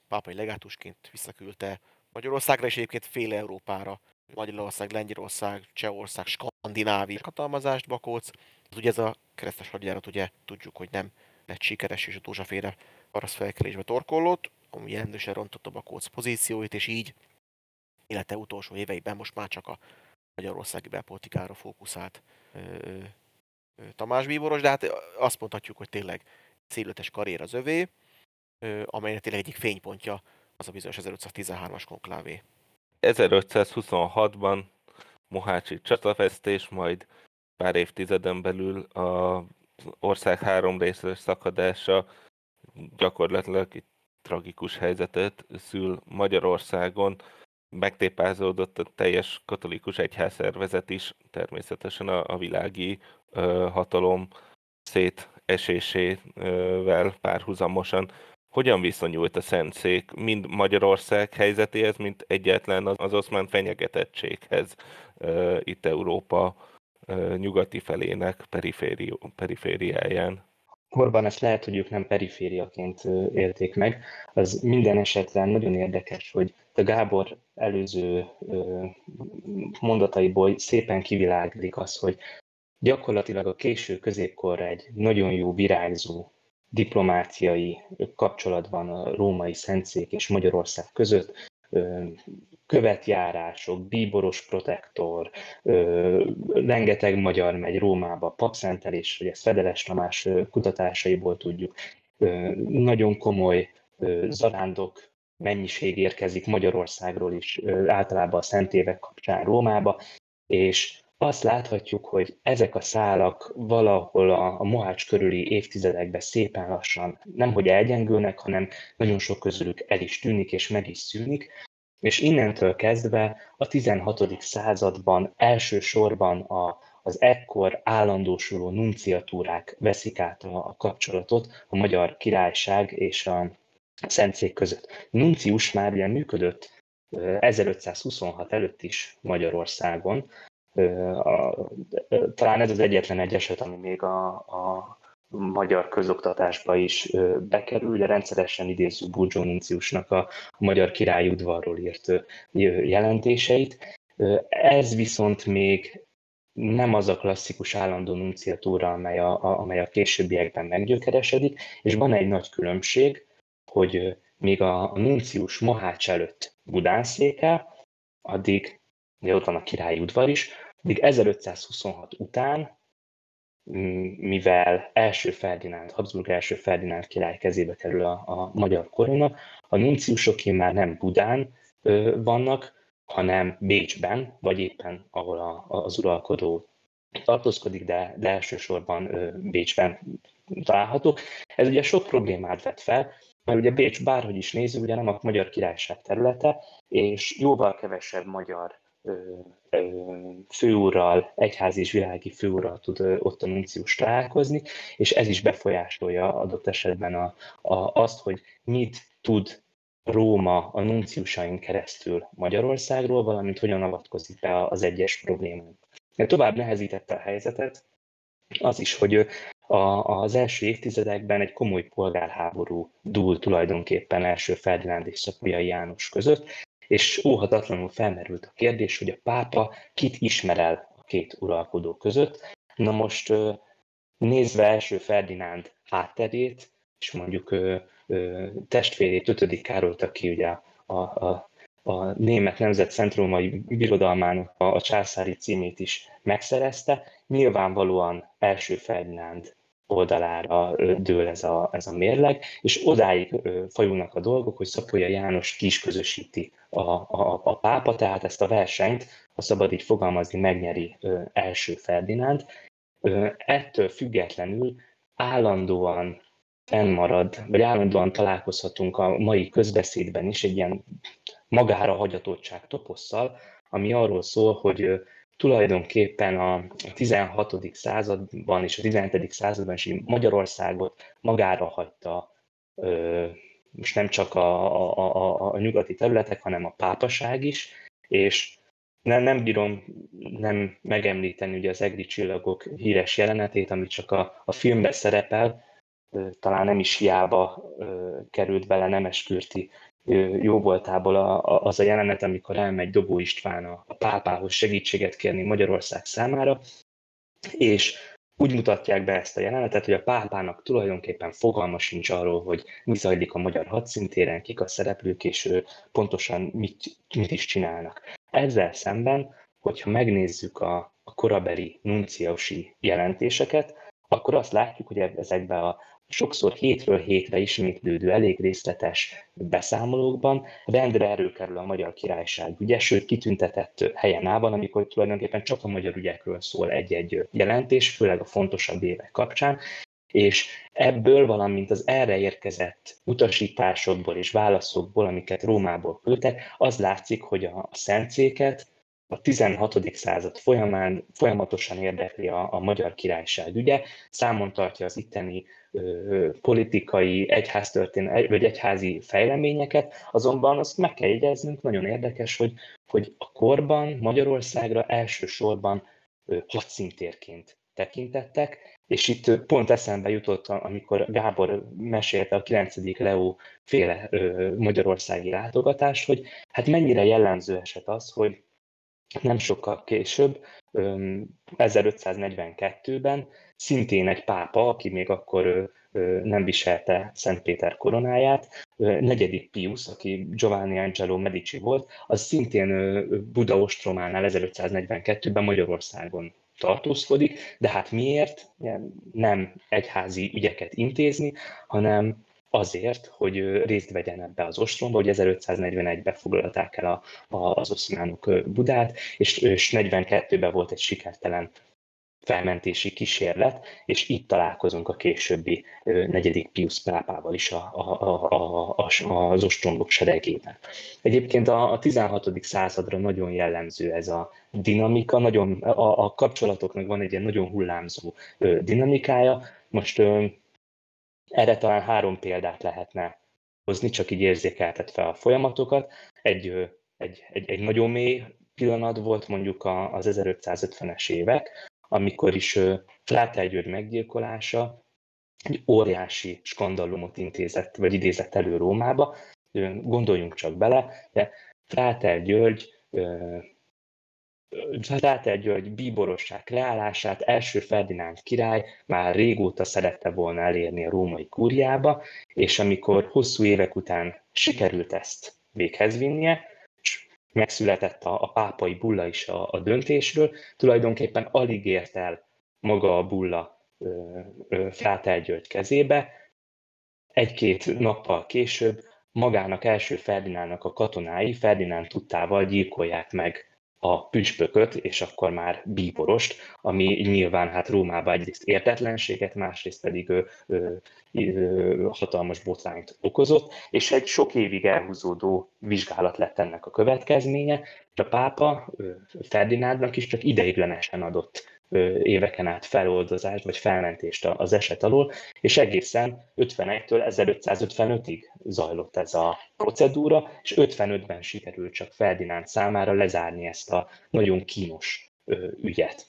pápai legátusként visszaküldte Magyarországra, és egyébként fél Európára, Magyarország, Lengyelország, Csehország, Skandinávi hatalmazást Bakóc. Az ugye ez a keresztes hadjárat ugye tudjuk, hogy nem lett sikeres, és a Tózsafére paraszt felkelésbe torkollott, ami jelentősen rontotta Bakóc pozícióit, és így élete utolsó éveiben most már csak a magyarországi belpolitikára fókuszált ö, ö, Tamás Bíboros, de hát azt mondhatjuk, hogy tényleg szélőtes karrier az övé, amelynek tényleg egyik fénypontja az a bizonyos 1513-as konklávé. 1526-ban Mohácsi csatavesztés, majd pár évtizeden belül az ország három részes szakadása gyakorlatilag egy tragikus helyzetet szül Magyarországon. Megtépázódott a teljes katolikus egyházszervezet is, természetesen a, a világi ö, hatalom szétesésével párhuzamosan. Hogyan viszonyult a Szentszék mind Magyarország helyzetéhez, mint egyetlen az oszmán fenyegetettséghez itt Európa nyugati felének periféri, perifériáján? Korban ezt lehet, hogy ők nem perifériaként élték meg. Az minden esetben nagyon érdekes, hogy a Gábor előző mondataiból szépen kiviláglik az, hogy gyakorlatilag a késő középkorra egy nagyon jó virágzó diplomáciai kapcsolat van a római szentszék és Magyarország között, követjárások, bíboros protektor, rengeteg magyar megy Rómába, papszentelés, vagy ezt Fedeles Tamás kutatásaiból tudjuk, nagyon komoly zarándok mennyiség érkezik Magyarországról is, általában a szentévek kapcsán Rómába, és azt láthatjuk, hogy ezek a szálak valahol a, a Mohács körüli évtizedekben szépen lassan nemhogy elgyengülnek, hanem nagyon sok közülük el is tűnik és meg is szűnik, és innentől kezdve a 16. században elsősorban a, az ekkor állandósuló nunciatúrák veszik át a, kapcsolatot a Magyar Királyság és a Szentszék között. Nuncius már ugye működött 1526 előtt is Magyarországon. Talán ez az egyetlen egy eset, ami még a, a magyar közoktatásba is bekerül, de rendszeresen idézzük Burgyó Nunciusnak a magyar királyi udvarról írt jelentéseit. Ez viszont még nem az a klasszikus állandó nunciatúra, amely a, a, amely a későbbiekben meggyökeresedik, és van egy nagy különbség, hogy még a, a nuncius Mohács előtt Budán székel, addig, ugye ott van a királyi udvar is, addig 1526 után, mivel első Ferdinánd, Habsburg első Ferdinánd király kezébe kerül a, a magyar korona, a nunciusoké már nem Budán ö, vannak, hanem Bécsben, vagy éppen ahol a, az uralkodó tartózkodik, de, de elsősorban ö, Bécsben található. Ez ugye sok problémát vet fel, mert ugye Bécs bárhogy is nézzük, ugye nem a magyar királyság területe, és jóval kevesebb magyar főúrral, egyházi és világi főúrral tud ott a nuncius találkozni, és ez is befolyásolja adott esetben a, a, azt, hogy mit tud Róma a nunciusain keresztül Magyarországról, valamint hogyan avatkozik be az egyes problémák. Tovább nehezítette a helyzetet az is, hogy a, az első évtizedekben egy komoly polgárháború dúl tulajdonképpen első Ferdinánd és Szapolyai János között, és óhatatlanul felmerült a kérdés, hogy a pápa kit ismer el a két uralkodó között. Na most nézve első Ferdinánd hátterét, és mondjuk testvérét, ötödik Károlt, aki ugye a, a, a német nemzet szentrómai birodalmának a, a császári címét is megszerezte, nyilvánvalóan első Ferdinánd oldalára dől ez a, ez a mérleg, és odáig fajulnak a dolgok, hogy Szapolya János ki is közösíti a, a, a pápa, tehát ezt a versenyt, ha szabad így fogalmazni, megnyeri első Ferdinánd. Ettől függetlenül állandóan fennmarad, vagy állandóan találkozhatunk a mai közbeszédben is egy ilyen magára hagyatottság toposszal, ami arról szól, hogy tulajdonképpen a 16. században és a 17. században is Magyarországot magára hagyta most nem csak a, a, a, a nyugati területek, hanem a pápaság is, és nem, nem bírom nem megemlíteni ugye az egri csillagok híres jelenetét, ami csak a, a filmben szerepel, talán nem is hiába került bele Nemeskürti jó voltából az a jelenet, amikor elmegy Dobó István a, a pápához segítséget kérni Magyarország számára, és úgy mutatják be ezt a jelenetet, hogy a pápának tulajdonképpen fogalma sincs arról, hogy mi zajlik a magyar hadszintéren, kik a szereplők, és ő pontosan mit, mit is csinálnak. Ezzel szemben, hogyha megnézzük a, a korabeli nunciausi jelentéseket, akkor azt látjuk, hogy ezekben a sokszor hétről hétre ismétlődő, elég részletes beszámolókban rendre erőkerül a magyar királyság ügye, sőt kitüntetett helyen állban, amikor tulajdonképpen csak a magyar ügyekről szól egy-egy jelentés, főleg a fontosabb évek kapcsán, és ebből, valamint az erre érkezett utasításokból és válaszokból, amiket Rómából küldtek, az látszik, hogy a szentszéket a 16. század folyamán folyamatosan érdekli a, a magyar királyság ügye, számon tartja az itteni politikai, egyháztörténet, vagy egyházi fejleményeket, azonban azt meg kell jegyeznünk, nagyon érdekes, hogy, hogy a korban Magyarországra elsősorban hadszintérként tekintettek, és itt pont eszembe jutott, amikor Gábor mesélte a 9. Leó féle magyarországi látogatást, hogy hát mennyire jellemző eset az, hogy nem sokkal később, 1542-ben szintén egy pápa, aki még akkor nem viselte Szent Péter koronáját, negyedik Pius, aki Giovanni Angelo Medici volt, az szintén Buda ostrománál 1542-ben Magyarországon tartózkodik, de hát miért? Nem egyházi ügyeket intézni, hanem azért, hogy részt vegyen ebbe az ostromba, hogy 1541-ben foglalták el a, a, az oszmánok Budát, és, és 42-ben volt egy sikertelen felmentési kísérlet, és itt találkozunk a későbbi negyedik Pius pápával is a, a, a, a, az ostromlók seregében. Egyébként a, a 16. századra nagyon jellemző ez a dinamika, nagyon, a, a kapcsolatoknak van egy ilyen nagyon hullámzó dinamikája. Most erre talán három példát lehetne hozni, csak így érzékeltetve a folyamatokat. Egy egy, egy, egy nagyon mély pillanat volt mondjuk az 1550-es évek, amikor is Frátel György meggyilkolása egy óriási skandalumot intézett, vagy idézett elő Rómába. Gondoljunk csak bele, de Frátel György Frátel György bíborosság leállását első Ferdinánd király már régóta szerette volna elérni a római kúriába, és amikor hosszú évek után sikerült ezt véghez vinnie, és megszületett a, a pápai bulla is a, a döntésről, tulajdonképpen alig ért el maga a bulla Frátel György kezébe. Egy-két nappal később magának első Ferdinándnak a katonái Ferdinánd tudtával gyilkolják meg a püspököt, és akkor már bíborost, ami nyilván hát Rómában egyrészt értetlenséget, másrészt pedig ö, ö, ö, hatalmas botrányt okozott, és egy sok évig elhúzódó vizsgálat lett ennek a következménye, és a pápa Ferdinándnak is csak ideiglenesen adott éveken át feloldozást vagy felmentést az eset alól, és egészen 51-től 1555-ig zajlott ez a procedúra, és 55-ben sikerült csak Ferdinánd számára lezárni ezt a nagyon kínos ügyet.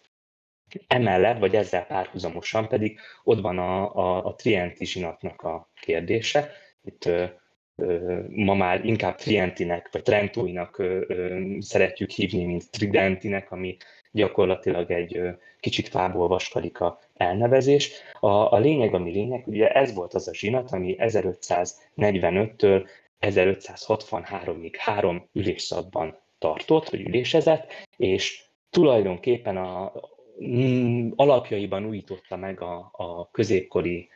Emellett, vagy ezzel párhuzamosan pedig ott van a, a, a Trienti zsinatnak a kérdése. Itt ma már inkább Trientinek, vagy Trentóinak szeretjük hívni, mint Tridentinek, ami gyakorlatilag egy kicsit fából vaskarika elnevezés. A, a lényeg, ami lényeg, ugye ez volt az a zsinat, ami 1545-től 1563-ig három ülésszakban tartott, vagy ülésezett, és tulajdonképpen a, mm, alapjaiban újította meg a, a középkori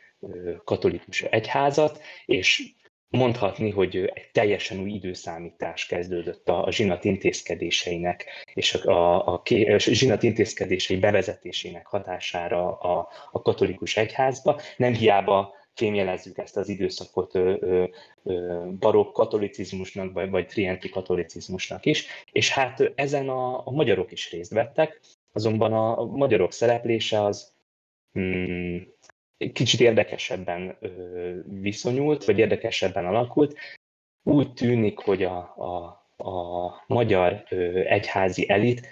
katolikus egyházat, és mondhatni, hogy egy teljesen új időszámítás kezdődött a, zsinat intézkedéseinek és a, a, a, a zsinat intézkedései bevezetésének hatására a, a katolikus egyházba. Nem hiába fémjelezzük ezt az időszakot ö, ö, ö, barokk katolicizmusnak, vagy, vagy trienti katolicizmusnak is, és hát ezen a, a magyarok is részt vettek, azonban a magyarok szereplése az hmm, kicsit érdekesebben viszonyult, vagy érdekesebben alakult. Úgy tűnik, hogy a, a, a magyar egyházi elit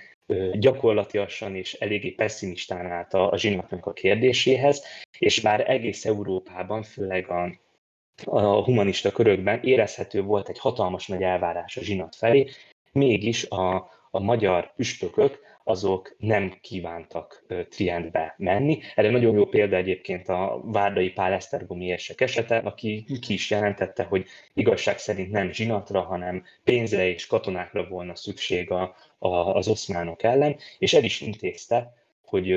gyakorlatilag és eléggé pessimistán állt a, a zsinatnak a kérdéséhez, és már egész Európában, főleg a, a humanista körökben érezhető volt egy hatalmas nagy elvárás a zsinat felé, mégis a, a magyar püspökök azok nem kívántak Trientbe menni. Erre nagyon jó példa egyébként a Várdai Pál Esztergomi érsek esete, aki ki is jelentette, hogy igazság szerint nem zsinatra, hanem pénzre és katonákra volna szükség a, a, az oszmánok ellen, és el is intézte, hogy,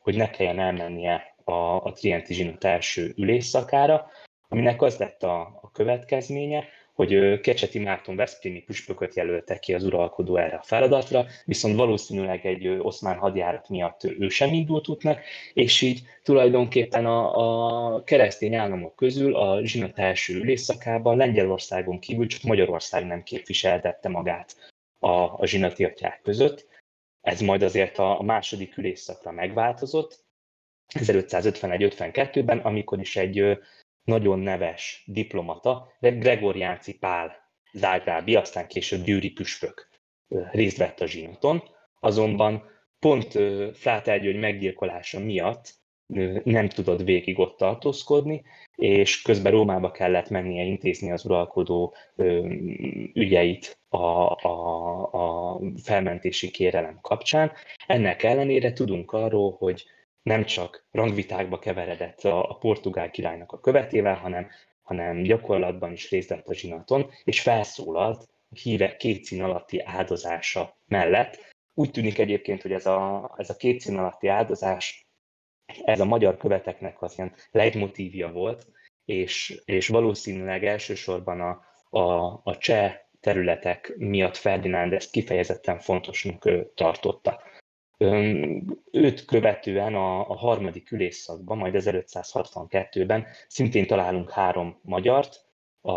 hogy ne kelljen elmennie a, a Trienti zsinat első ülésszakára, aminek az lett a, a következménye, hogy Kecseti Márton Veszprémi püspököt jelölte ki az uralkodó erre a feladatra, viszont valószínűleg egy oszmán hadjárat miatt ő sem indult útnak, és így tulajdonképpen a, a keresztény államok közül a zsinat első ülésszakában Lengyelországon kívül csak Magyarország nem képviseltette magát a, a zsinati atyák között. Ez majd azért a, a második ülésszakra megváltozott, 1551-52-ben, amikor is egy nagyon neves diplomata, de Gregoriánci Pál Zágrábi, aztán később Győri püspök részt vett a zsinaton, azonban pont Frátel György meggyilkolása miatt nem tudott végig ott tartózkodni, és közben Rómába kellett mennie intézni az uralkodó ügyeit a, a, a felmentési kérelem kapcsán. Ennek ellenére tudunk arról, hogy nem csak rangvitákba keveredett a, a portugál királynak a követével, hanem, hanem gyakorlatban is részt vett a zsinaton, és felszólalt a híre két szín alatti áldozása mellett. Úgy tűnik egyébként, hogy ez a, ez a két szín alatti áldozás, ez a magyar követeknek az ilyen leitmotívja volt, és, és valószínűleg elsősorban a, a, a cseh területek miatt Ferdinánd ezt kifejezetten fontosnak tartotta. Őt követően a, a harmadik ülésszakban, majd 1562-ben szintén találunk három magyart a,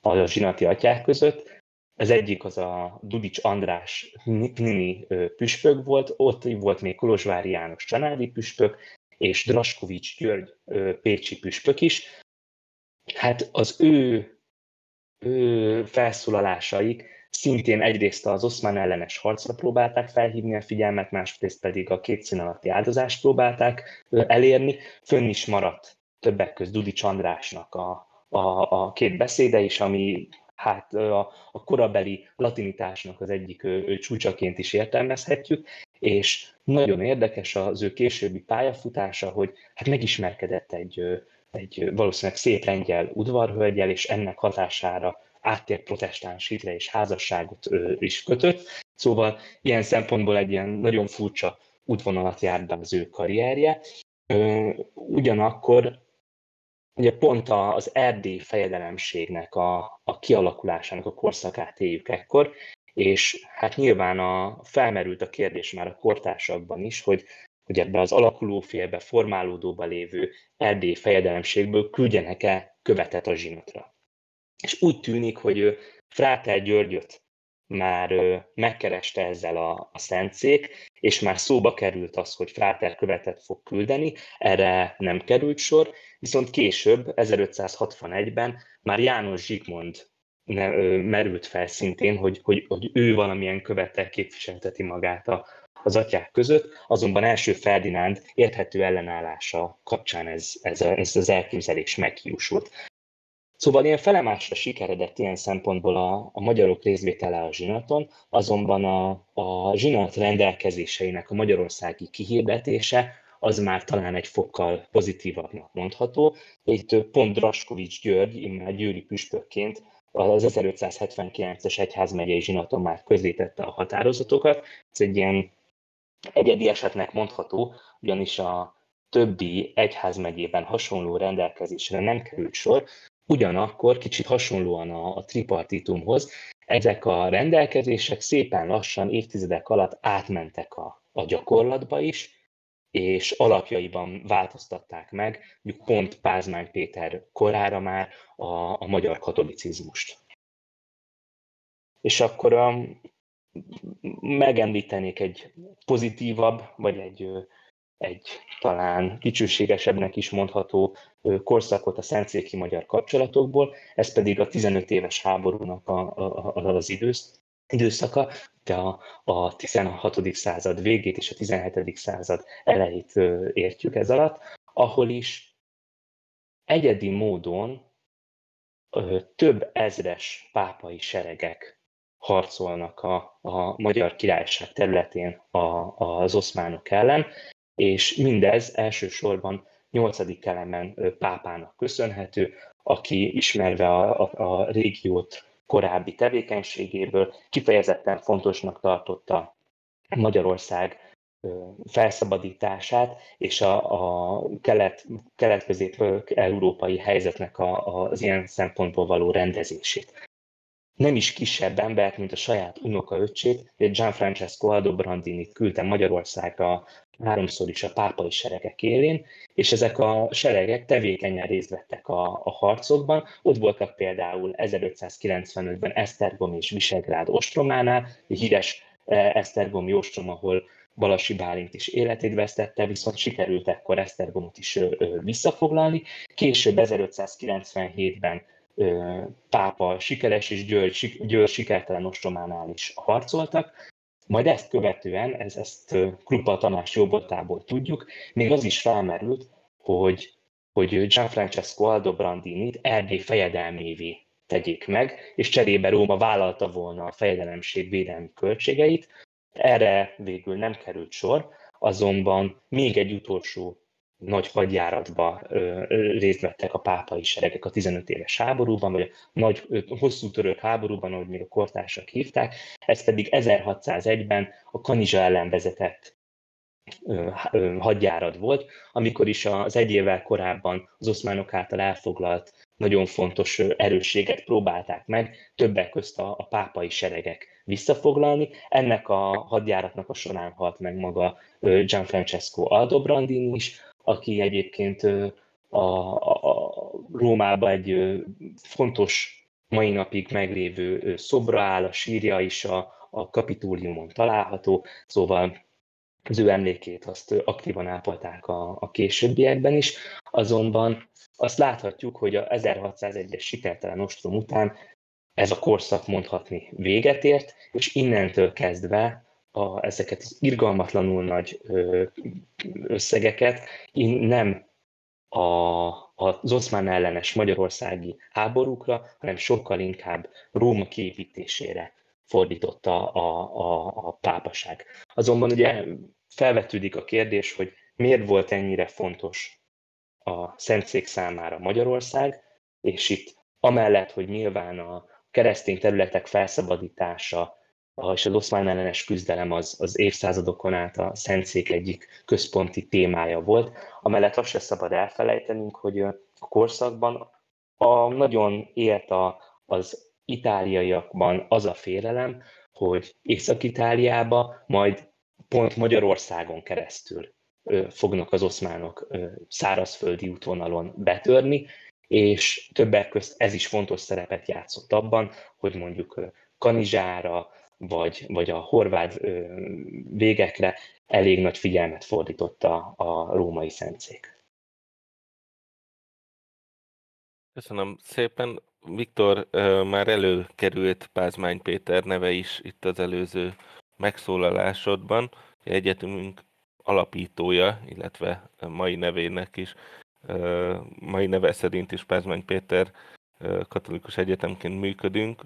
a zsinati atyák között. Az egyik az a Dudics András Nini püspök volt, ott volt még Kolozsvári János csanádi püspök, és Draskovics György pécsi püspök is. Hát az ő, ő felszólalásaik szintén egyrészt az oszmán ellenes harcra próbálták felhívni a figyelmet, másrészt pedig a két szín alatti áldozást próbálták elérni. Fönn is maradt többek között Dudi Csandrásnak a, a, a két beszéde is, ami hát a, a korabeli latinitásnak az egyik ő, ő csúcsaként is értelmezhetjük, és nagyon érdekes az ő későbbi pályafutása, hogy hát megismerkedett egy, egy valószínűleg szép lengyel udvarhölgyel, és ennek hatására áttért protestáns hitre és házasságot is kötött. Szóval ilyen szempontból egy ilyen nagyon furcsa útvonalat járt az ő karrierje. Ugyanakkor ugye pont az erdély fejedelemségnek a, a kialakulásának a korszakát éljük ekkor, és hát nyilván a, felmerült a kérdés már a kortársakban is, hogy, hogy ebbe az alakulófélbe, formálódóba lévő erdély fejedelemségből küldjenek-e követet a zsinatra. És úgy tűnik, hogy Fráter Györgyöt már megkereste ezzel a, a szentszék, és már szóba került az, hogy Fráter követet fog küldeni, erre nem került sor, viszont később, 1561-ben már János Zsigmond ne, ö, merült fel szintén, hogy, hogy, hogy ő valamilyen követel képviselteti magát a, az atyák között, azonban első Ferdinánd érthető ellenállása kapcsán ez, ez, a, ez az elképzelés meghiúsult. Szóval ilyen felemásra sikeredett ilyen szempontból a, a magyarok részvétele a zsinaton, azonban a, a zsinat rendelkezéseinek a magyarországi kihirdetése az már talán egy fokkal pozitívabbnak mondható. Itt pont Draskovics György, immár győri püspökként az 1579-es egyházmegyei zsinaton már közzétette a határozatokat. Ez egy ilyen egyedi esetnek mondható, ugyanis a többi egyházmegyében hasonló rendelkezésre nem került sor, ugyanakkor kicsit hasonlóan a, a tripartitumhoz, ezek a rendelkezések szépen lassan évtizedek alatt átmentek a, a gyakorlatba is, és alapjaiban változtatták meg, mondjuk pont Pázmány Péter korára már a, a magyar katolicizmust. És akkor um, megemlítenék egy pozitívabb, vagy egy, egy talán kicsőségesebbnek is mondható korszakot a szentszéki magyar kapcsolatokból, ez pedig a 15 éves háborúnak a, a, az idősz, időszaka, de a, a 16. század végét és a 17. század elejét értjük ez alatt, ahol is egyedi módon több ezres pápai seregek harcolnak a, a magyar királyság területén a, az oszmánok ellen, és mindez elsősorban 8. kelemen pápának köszönhető, aki ismerve a, a, a régiót korábbi tevékenységéből kifejezetten fontosnak tartotta Magyarország felszabadítását és a, a kelet, kelet-közép-európai helyzetnek a, az ilyen szempontból való rendezését. Nem is kisebb embert, mint a saját unoka öcsét, Gianfrancesco Aldobrandini küldte Magyarországra háromszor is a pápai seregek élén, és ezek a seregek tevékenyen részt vettek a, a harcokban. Ott voltak például 1595-ben Esztergom és Visegrád ostrománál, híres eh, Esztergomi ostrom, ahol Balasi Bálint is életét vesztette, viszont sikerült ekkor Esztergomot is visszafoglalni. Később 1597-ben pápa sikeres és György, György sikertelen ostrománál is harcoltak, majd ezt követően, ez, ezt Krupa Tamás jobbotából tudjuk, még az is felmerült, hogy, hogy Gianfrancesco Aldobrandinit Erdély fejedelmévé tegyék meg, és cserébe Róma vállalta volna a fejedelemség védelmi költségeit. Erre végül nem került sor, azonban még egy utolsó nagy hadjáratba részt vettek a pápai seregek a 15 éves háborúban, vagy a nagy, hosszú török háborúban, ahogy még a kortársak hívták, ez pedig 1601-ben a Kanizsa ellen vezetett hadjárat volt, amikor is az egy évvel korábban az oszmánok által elfoglalt nagyon fontos erősséget próbálták meg, többek közt a, a pápai seregek visszafoglalni. Ennek a hadjáratnak a során halt meg maga Gianfrancesco Aldobrandini is, aki egyébként a, a, a Rómában egy fontos mai napig meglévő szobra áll, a sírja is a, a kapitóliumon található, szóval az ő emlékét azt aktívan ápolták a, a későbbiekben is, azonban azt láthatjuk, hogy a 1601-es sikertelen ostrom után ez a korszak mondhatni véget ért, és innentől kezdve a, ezeket az irgalmatlanul nagy összegeket nem a, az oszmán ellenes magyarországi háborúkra, hanem sokkal inkább Róma kiépítésére fordította a, a, a pápaság. Azonban ugye felvetődik a kérdés, hogy miért volt ennyire fontos a Szentszék számára Magyarország, és itt amellett, hogy nyilván a keresztény területek felszabadítása és az oszmán ellenes küzdelem az, az évszázadokon át a Szentszék egyik központi témája volt, amellett azt se szabad elfelejtenünk, hogy a korszakban a, nagyon élt a, az itáliaiakban az a félelem, hogy Észak-Itáliába majd pont Magyarországon keresztül fognak az oszmánok szárazföldi útvonalon betörni, és többek közt ez is fontos szerepet játszott abban, hogy mondjuk Kanizsára, vagy, vagy a horvát végekre elég nagy figyelmet fordította a római szentszék. Köszönöm szépen. Viktor, már előkerült Pázmány Péter neve is itt az előző megszólalásodban. Egyetemünk alapítója, illetve mai nevének is, mai neve szerint is Pázmány Péter katolikus egyetemként működünk.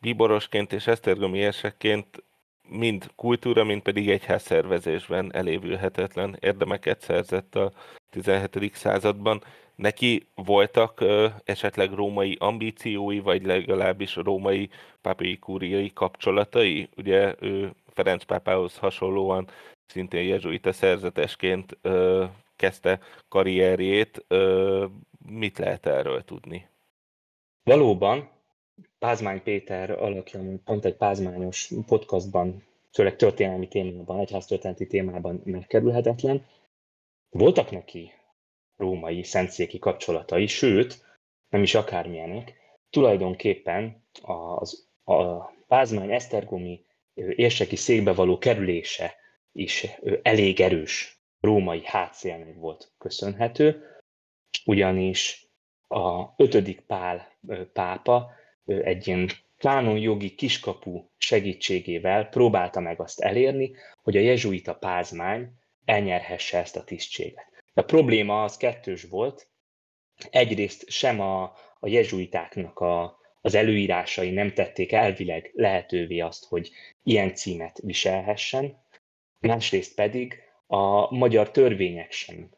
Bíborosként és esztergomi érsekként mind kultúra, mind pedig egyház szervezésben elévülhetetlen érdemeket szerzett a 17. században. Neki voltak ö, esetleg római ambíciói, vagy legalábbis római pápai kúriai kapcsolatai? Ugye ő Ferenc pápához hasonlóan szintén jezsuita szerzetesként ö, kezdte karrierjét. Ö, mit lehet erről tudni? Valóban, Pázmány Péter alakja pont egy pázmányos podcastban, főleg történelmi témában, egyháztörténeti témában megkerülhetetlen. Voltak neki római szentszéki kapcsolatai, sőt, nem is akármilyenek, tulajdonképpen az, a Pázmány Esztergomi érseki székbe való kerülése is elég erős római hátszélnek volt köszönhető, ugyanis a ötödik Pál pápa egy ilyen jogi kiskapu segítségével próbálta meg azt elérni, hogy a jezsuita pázmány elnyerhesse ezt a tisztséget. A probléma az kettős volt. Egyrészt sem a, a jezsuitáknak a, az előírásai nem tették elvileg lehetővé azt, hogy ilyen címet viselhessen, másrészt pedig a magyar törvények sem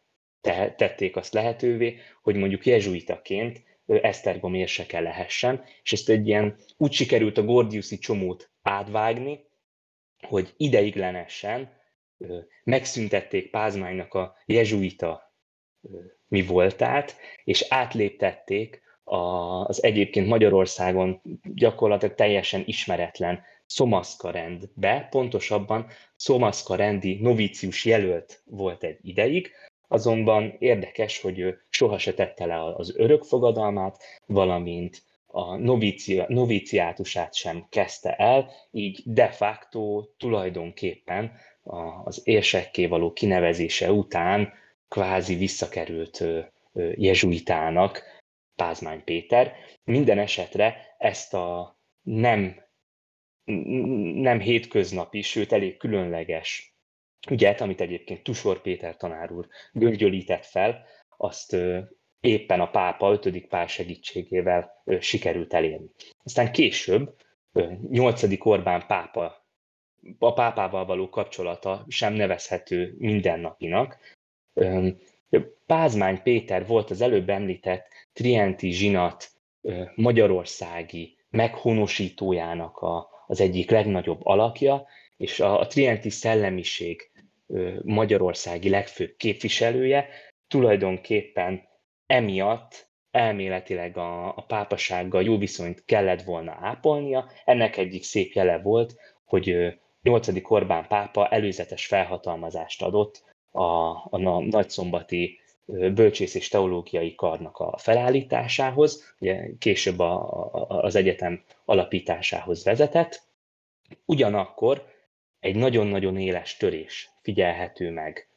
tették azt lehetővé, hogy mondjuk jezsuitaként Esztergom érseke lehessen, és ezt egy ilyen úgy sikerült a Gordiuszi csomót átvágni, hogy ideiglenesen megszüntették Pázmánynak a jezsuita mi voltát, és átléptették az egyébként Magyarországon gyakorlatilag teljesen ismeretlen Szomaszka rendbe, pontosabban Szomaszka rendi novícius jelölt volt egy ideig, azonban érdekes, hogy ő soha se tette le az örökfogadalmát, valamint a novici, noviciátusát sem kezdte el, így de facto tulajdonképpen az érsekké való kinevezése után kvázi visszakerült jezsuitának Pázmány Péter. Minden esetre ezt a nem, nem hétköznapi, sőt elég különleges ügyet, amit egyébként Tusor Péter tanár úr göngyölített fel, azt éppen a pápa, ötödik pár segítségével sikerült elérni. Aztán később, nyolcadik Orbán pápa, a pápával való kapcsolata sem nevezhető mindennapinak. Pázmány Péter volt az előbb említett Trienti zsinat magyarországi meghonosítójának a, az egyik legnagyobb alakja, és a, a Trienti szellemiség magyarországi legfőbb képviselője, tulajdonképpen emiatt elméletileg a, a pápasággal jó viszonyt kellett volna ápolnia. Ennek egyik szép jele volt, hogy 8. Orbán pápa előzetes felhatalmazást adott a, a nagyszombati bölcsész és teológiai karnak a felállításához, ugye később a, a, az egyetem alapításához vezetett. Ugyanakkor egy nagyon-nagyon éles törés figyelhető meg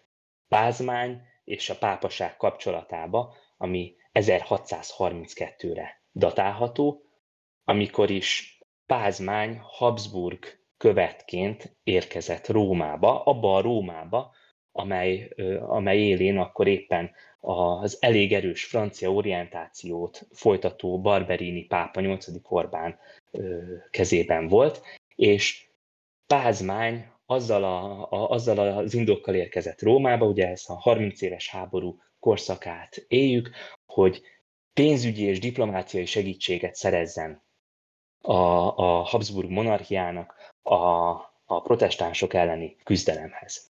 Pázmány és a pápaság kapcsolatába, ami 1632-re datálható, amikor is Pázmány Habsburg követként érkezett Rómába, abba a Rómába, amely, amely élén akkor éppen az elég erős francia orientációt folytató Barberini pápa 8. Orbán kezében volt, és Pázmány azzal, a, a, azzal az indokkal érkezett Rómába, ugye ez a 30 éves háború korszakát éljük, hogy pénzügyi és diplomáciai segítséget szerezzen a, a Habsburg monarchiának a, a protestánsok elleni küzdelemhez.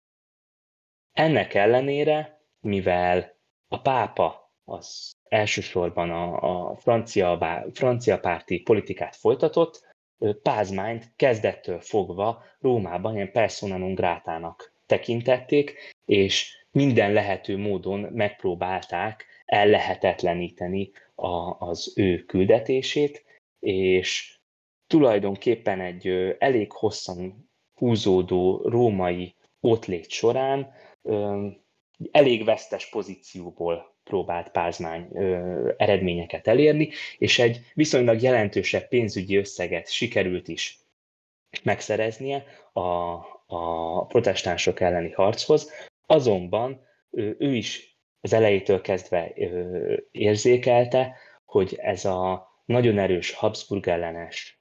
Ennek ellenére, mivel a pápa az elsősorban a, a francia, francia párti politikát folytatott, Pázmányt kezdettől fogva Rómában ilyen persona grátának tekintették, és minden lehető módon megpróbálták ellehetetleníteni a, az ő küldetését, és tulajdonképpen egy elég hosszan húzódó római otlét során elég vesztes pozícióból próbált Pázmány ö, eredményeket elérni, és egy viszonylag jelentősebb pénzügyi összeget sikerült is megszereznie a, a protestánsok elleni harchoz, azonban ő, ő is az elejétől kezdve ö, érzékelte, hogy ez a nagyon erős Habsburg ellenes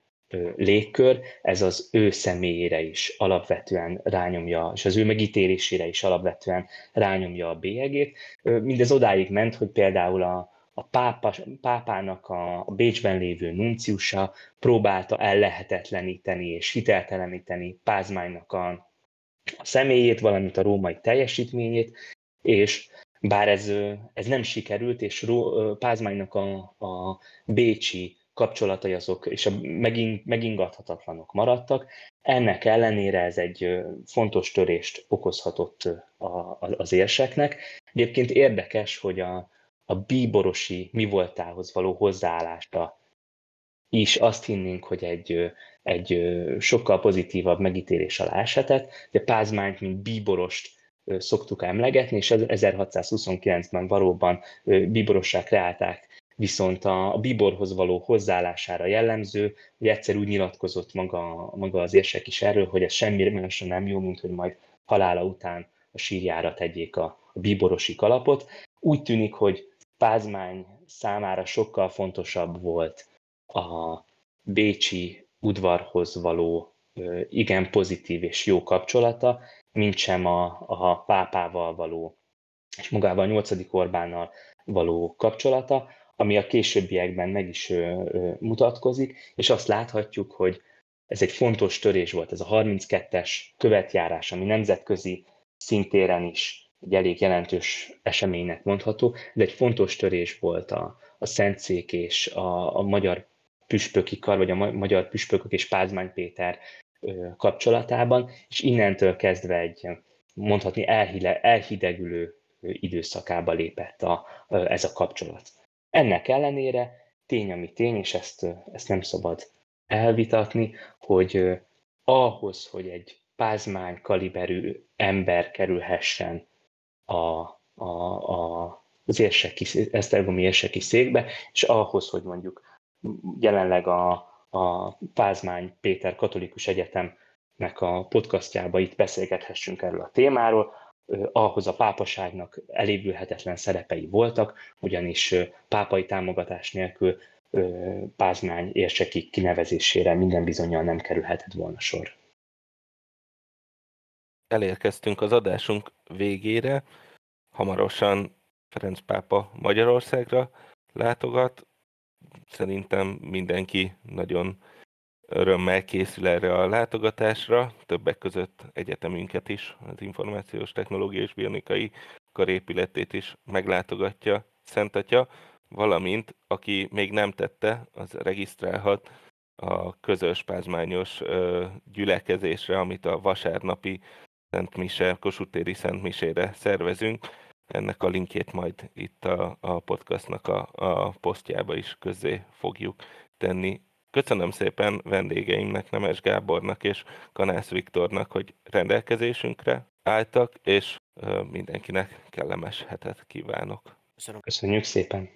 légkör, ez az ő személyére is alapvetően rányomja, és az ő megítélésére is alapvetően rányomja a bélyegét. Mindez odáig ment, hogy például a, a pápa, pápának a, a Bécsben lévő nunciusa próbálta ellehetetleníteni és hitelteleníteni Pázmánynak a, a személyét, valamint a római teljesítményét, és bár ez, ez nem sikerült, és Pázmánynak a, a bécsi kapcsolatai azok és a meging, megingathatatlanok maradtak. Ennek ellenére ez egy fontos törést okozhatott az érseknek. Egyébként érdekes, hogy a, a bíborosi mi voltához való hozzáállása is azt hinnénk, hogy egy, egy sokkal pozitívabb megítélés alá eshetett. De Pázmányt, mint bíborost szoktuk emlegetni, és 1629-ben valóban bíborossá kreálták viszont a, a Biborhoz való hozzáállására jellemző, hogy egyszer úgy nyilatkozott maga, maga az érsek is erről, hogy ez semmi másra nem jó, mint hogy majd halála után a sírjára tegyék a, a bíborosi kalapot. Úgy tűnik, hogy Pázmány számára sokkal fontosabb volt a bécsi udvarhoz való igen pozitív és jó kapcsolata, mint sem a, a pápával való, és magával a nyolcadik Orbánnal való kapcsolata, ami a későbbiekben meg is mutatkozik, és azt láthatjuk, hogy ez egy fontos törés volt, ez a 32-es követjárás, ami nemzetközi szintéren is egy elég jelentős eseménynek mondható, de egy fontos törés volt a, a Szentszék és a, a magyar püspöki kar, vagy a magyar püspökök és Pázmány Péter kapcsolatában, és innentől kezdve egy mondhatni elhile, elhidegülő időszakába lépett a, ez a kapcsolat. Ennek ellenére tény, ami tény, és ezt, ezt nem szabad elvitatni, hogy ahhoz, hogy egy pázmány kaliberű ember kerülhessen a, a, a, az érseki, esztergomi érseki székbe, és ahhoz, hogy mondjuk jelenleg a, a Pázmány Péter Katolikus Egyetemnek a podcastjába itt beszélgethessünk erről a témáról, ahhoz a pápaságnak elévülhetetlen szerepei voltak, ugyanis pápai támogatás nélkül Pázmány érseki kinevezésére minden bizonyal nem kerülhetett volna sor. Elérkeztünk az adásunk végére. Hamarosan Ferenc pápa Magyarországra látogat. Szerintem mindenki nagyon örömmel készül erre a látogatásra, többek között egyetemünket is, az Információs Technológiai és Bionikai karépületét is meglátogatja Szent Atya, valamint aki még nem tette, az regisztrálhat a közös pázmányos gyülekezésre, amit a vasárnapi Szent Mise, Kossuth-téri Szent Misére szervezünk. Ennek a linkjét majd itt a, a podcastnak a, a posztjába is közé fogjuk tenni Köszönöm szépen vendégeimnek, Nemes Gábornak és Kanász Viktornak, hogy rendelkezésünkre álltak, és mindenkinek kellemes hetet kívánok. Köszönöm. Köszönjük szépen!